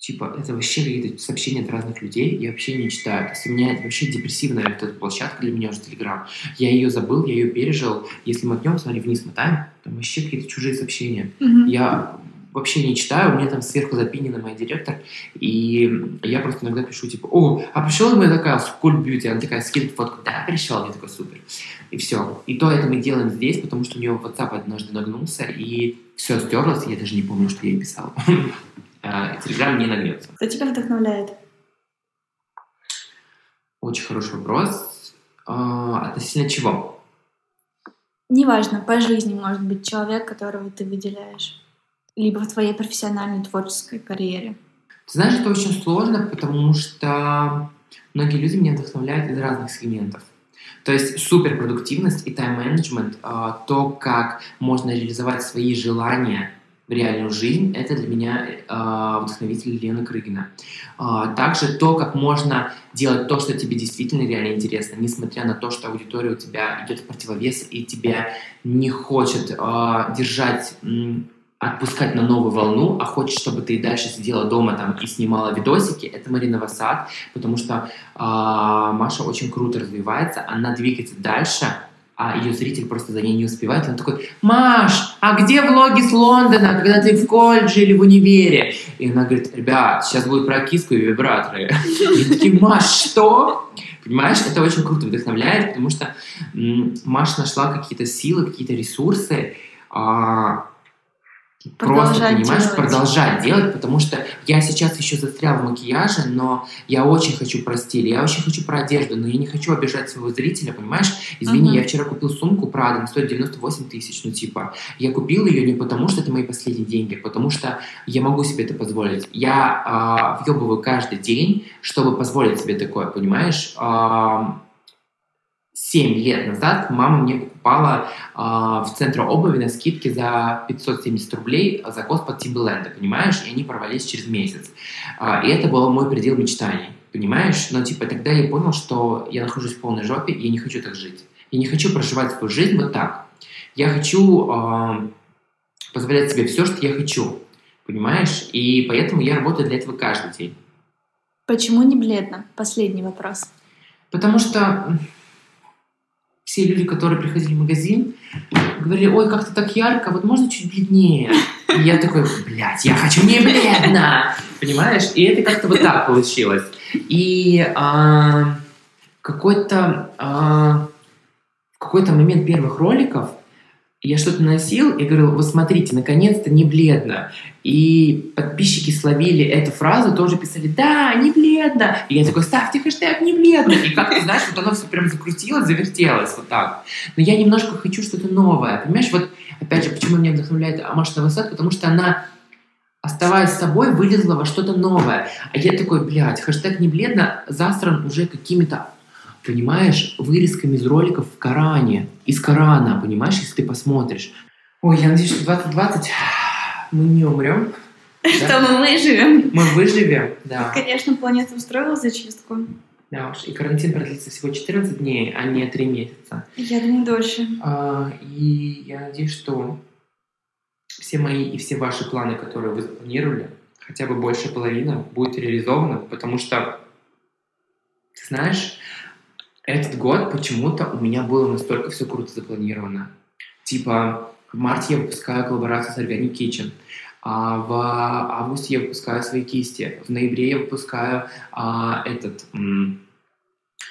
типа, это вообще какие-то сообщения от разных людей, я вообще не читаю. То есть у меня это вообще депрессивная вот эта площадка для меня уже Телеграм. Я ее забыл, я ее пережил. Если мы днем, смотри, вниз мотаем, там вообще какие-то чужие сообщения. Mm-hmm. Я вообще не читаю, у меня там сверху запинена моя директор, и я просто иногда пишу, типа, о, а пришел моя такая Cool Beauty, она такая скидывает фотку, да, пришел, я такой, супер. И все. И то это мы делаем здесь, потому что у нее WhatsApp однажды нагнулся, и все стерлось, я даже не помню, что я ей писал. э, Телеграм не нагнется. Кто тебя вдохновляет? Очень хороший вопрос. Э, относительно чего? Неважно, по жизни может быть человек, которого ты выделяешь. Либо в твоей профессиональной творческой карьере. Ты знаешь, это очень сложно, потому что многие люди меня вдохновляют из разных сегментов. То есть суперпродуктивность и тайм-менеджмент, э, то, как можно реализовать свои желания в реальную жизнь, это для меня э, вдохновитель Лена Крыгина. Э, также то, как можно делать то, что тебе действительно реально интересно, несмотря на то, что аудитория у тебя идет в противовес и тебя не хочет э, держать отпускать на новую волну, а хочет, чтобы ты и дальше сидела дома там и снимала видосики, это Марина Васад, потому что э, Маша очень круто развивается, она двигается дальше, а ее зритель просто за ней не успевает. Он такой, Маш, а где влоги с Лондона, когда ты в колледже или в универе? И она говорит, ребят, сейчас будет про киску и вибраторы. И такие, Маш, что? Понимаешь, это очень круто вдохновляет, потому что Маша нашла какие-то силы, какие-то ресурсы, а, Просто, понимаешь, делать. продолжать делать, потому что я сейчас еще застрял в макияже, но я очень хочу про стиль, я очень хочу про одежду, но я не хочу обижать своего зрителя, понимаешь? Извини, uh-huh. я вчера купил сумку Prada, она стоит 98 тысяч, ну типа, я купил ее не потому, что это мои последние деньги, а потому что я могу себе это позволить. Я э, въебываю каждый день, чтобы позволить себе такое, понимаешь? Э, 7 лет назад мама мне покупала э, в центре обуви на скидке за 570 рублей закос под Timberland, понимаешь? И они порвались через месяц. Э, и это был мой предел мечтаний, понимаешь? Но типа тогда я понял, что я нахожусь в полной жопе, и я не хочу так жить. Я не хочу проживать свою жизнь вот так. Я хочу э, позволять себе все, что я хочу, понимаешь? И поэтому я работаю для этого каждый день. Почему не бледно? Последний вопрос. Потому что все люди, которые приходили в магазин, говорили, ой, как-то так ярко, вот можно чуть бледнее? И я такой, блядь, я хочу не бледно! Понимаешь? И это как-то вот так получилось. И а, какой-то а, какой-то момент первых роликов я что-то носил и говорил, вот смотрите, наконец-то не бледно. И подписчики словили эту фразу, тоже писали, да, не бледно. И я такой, ставьте хэштег не бледно. И как ты знаешь, вот оно все прям закрутилось, завертелось вот так. Но я немножко хочу что-то новое. Понимаешь, вот опять же, почему меня вдохновляет Амаша Новосад, потому что она оставаясь собой, вылезла во что-то новое. А я такой, блядь, хэштег не бледно засран уже какими-то понимаешь, вырезками из роликов в Коране, из Корана, понимаешь, если ты посмотришь. Ой, я надеюсь, что 2020 мы не умрем. Что мы выживем. Мы выживем, да. Конечно, планета устроила зачистку. Да уж, и карантин продлится всего 14 дней, а не 3 месяца. Я думаю, дольше. А, и я надеюсь, что все мои и все ваши планы, которые вы запланировали, хотя бы большая половина будет реализована, потому что, ты знаешь, этот год почему-то у меня было настолько все круто запланировано. Типа, в марте я выпускаю коллаборацию с Organic Kitchen. А в августе я выпускаю свои кисти. В ноябре я выпускаю а, этот м,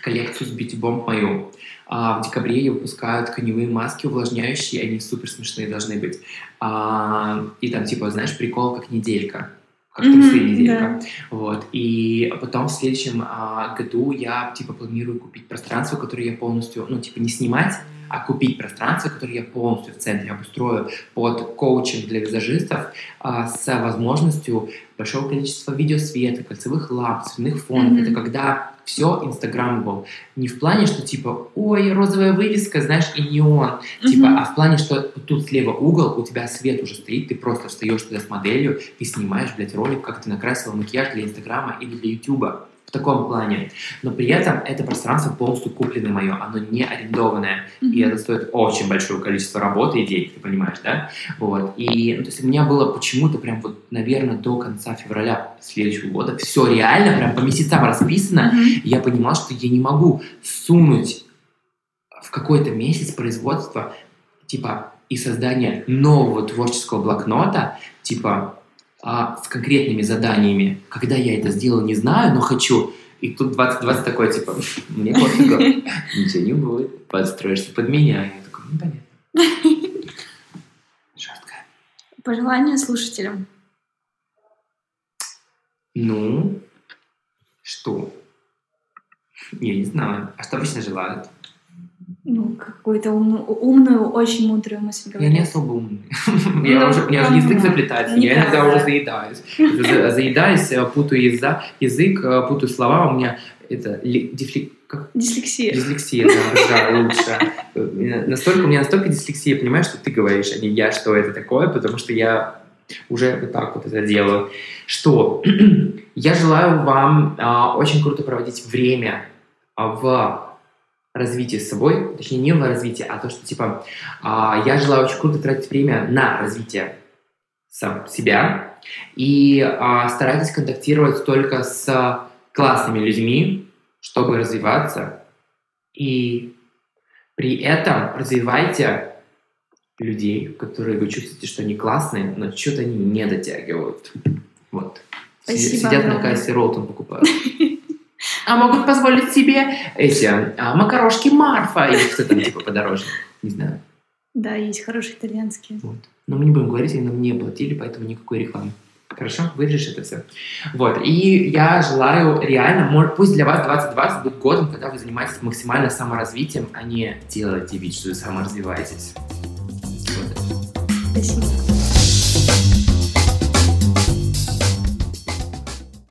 коллекцию с Bomb мою. А в декабре я выпускаю тканевые маски увлажняющие, они супер смешные должны быть. А, и там типа, знаешь, прикол как неделька как mm-hmm, трусы неделька. Да. Вот. И потом в следующем а, году я типа планирую купить пространство, которое я полностью, ну, типа не снимать, а купить пространство, которое я полностью в центре обустрою под коучинг для визажистов а, с возможностью большого количества видеосвета, кольцевых ламп, цветных фонов. Mm-hmm. Это когда все инстаграмовал. Не в плане, что типа, ой, розовая вывеска, знаешь, и неон. Mm-hmm. Типа, а в плане, что тут слева угол, у тебя свет уже стоит, ты просто встаешь туда с моделью и снимаешь, блядь, ролик, как ты накрасила макияж для инстаграма или для ютуба в таком плане. Но при этом это пространство полностью купленное мое, оно не арендованное. Mm-hmm. И это стоит очень большое количество работы и денег, ты понимаешь, да? Вот. И ну, то есть у меня было почему-то прям вот, наверное, до конца февраля следующего года все реально прям по месяцам расписано. Mm-hmm. Я понимал, что я не могу сунуть в какой-то месяц производства типа и создания нового творческого блокнота, типа а, с конкретными заданиями. Когда я это сделал, не знаю, но хочу. И тут 2020 такой, типа, мне пофигу, ничего не будет, подстроишься под меня. Я такой, ну, понятно. Жестко. Пожелания слушателям. Ну, что? Я не знаю. А что обычно желают? Ну, какую-то умную, умную, очень мудрую мысль говорить. Я не особо умный. я ну, уже, у меня уже язык заплетается, я иногда уже заедаюсь. Заедаюсь, э, путаю язык, э, путаю слова, у меня это дифли... Дислексия. Дислексия, да, да, лучше. Настолько, у меня настолько дислексия, понимаешь, что ты говоришь, а не я, что это такое, потому что я уже вот так вот это делаю. Что? я желаю вам а, очень круто проводить время а, в развитие с собой, точнее не в развитие, а то, что типа а, я желаю очень круто тратить время на развитие сам себя и а, старайтесь контактировать только с классными людьми, чтобы развиваться и при этом развивайте людей, которые вы чувствуете, что они классные, но что-то они не дотягивают. Вот. Спасибо, Сидят на кассе Ролтон покупают. а могут позволить себе эти а, макарошки Марфа или что там типа подороже. Не знаю. Да, есть хорошие итальянские. Вот. Но мы не будем говорить, они нам не платили, поэтому никакой рекламы. Хорошо, вырежешь это все. Вот, и я желаю реально, может, пусть для вас 2020 будет годом, когда вы занимаетесь максимально саморазвитием, а не делаете вид, что вы саморазвиваетесь. Вот. Спасибо.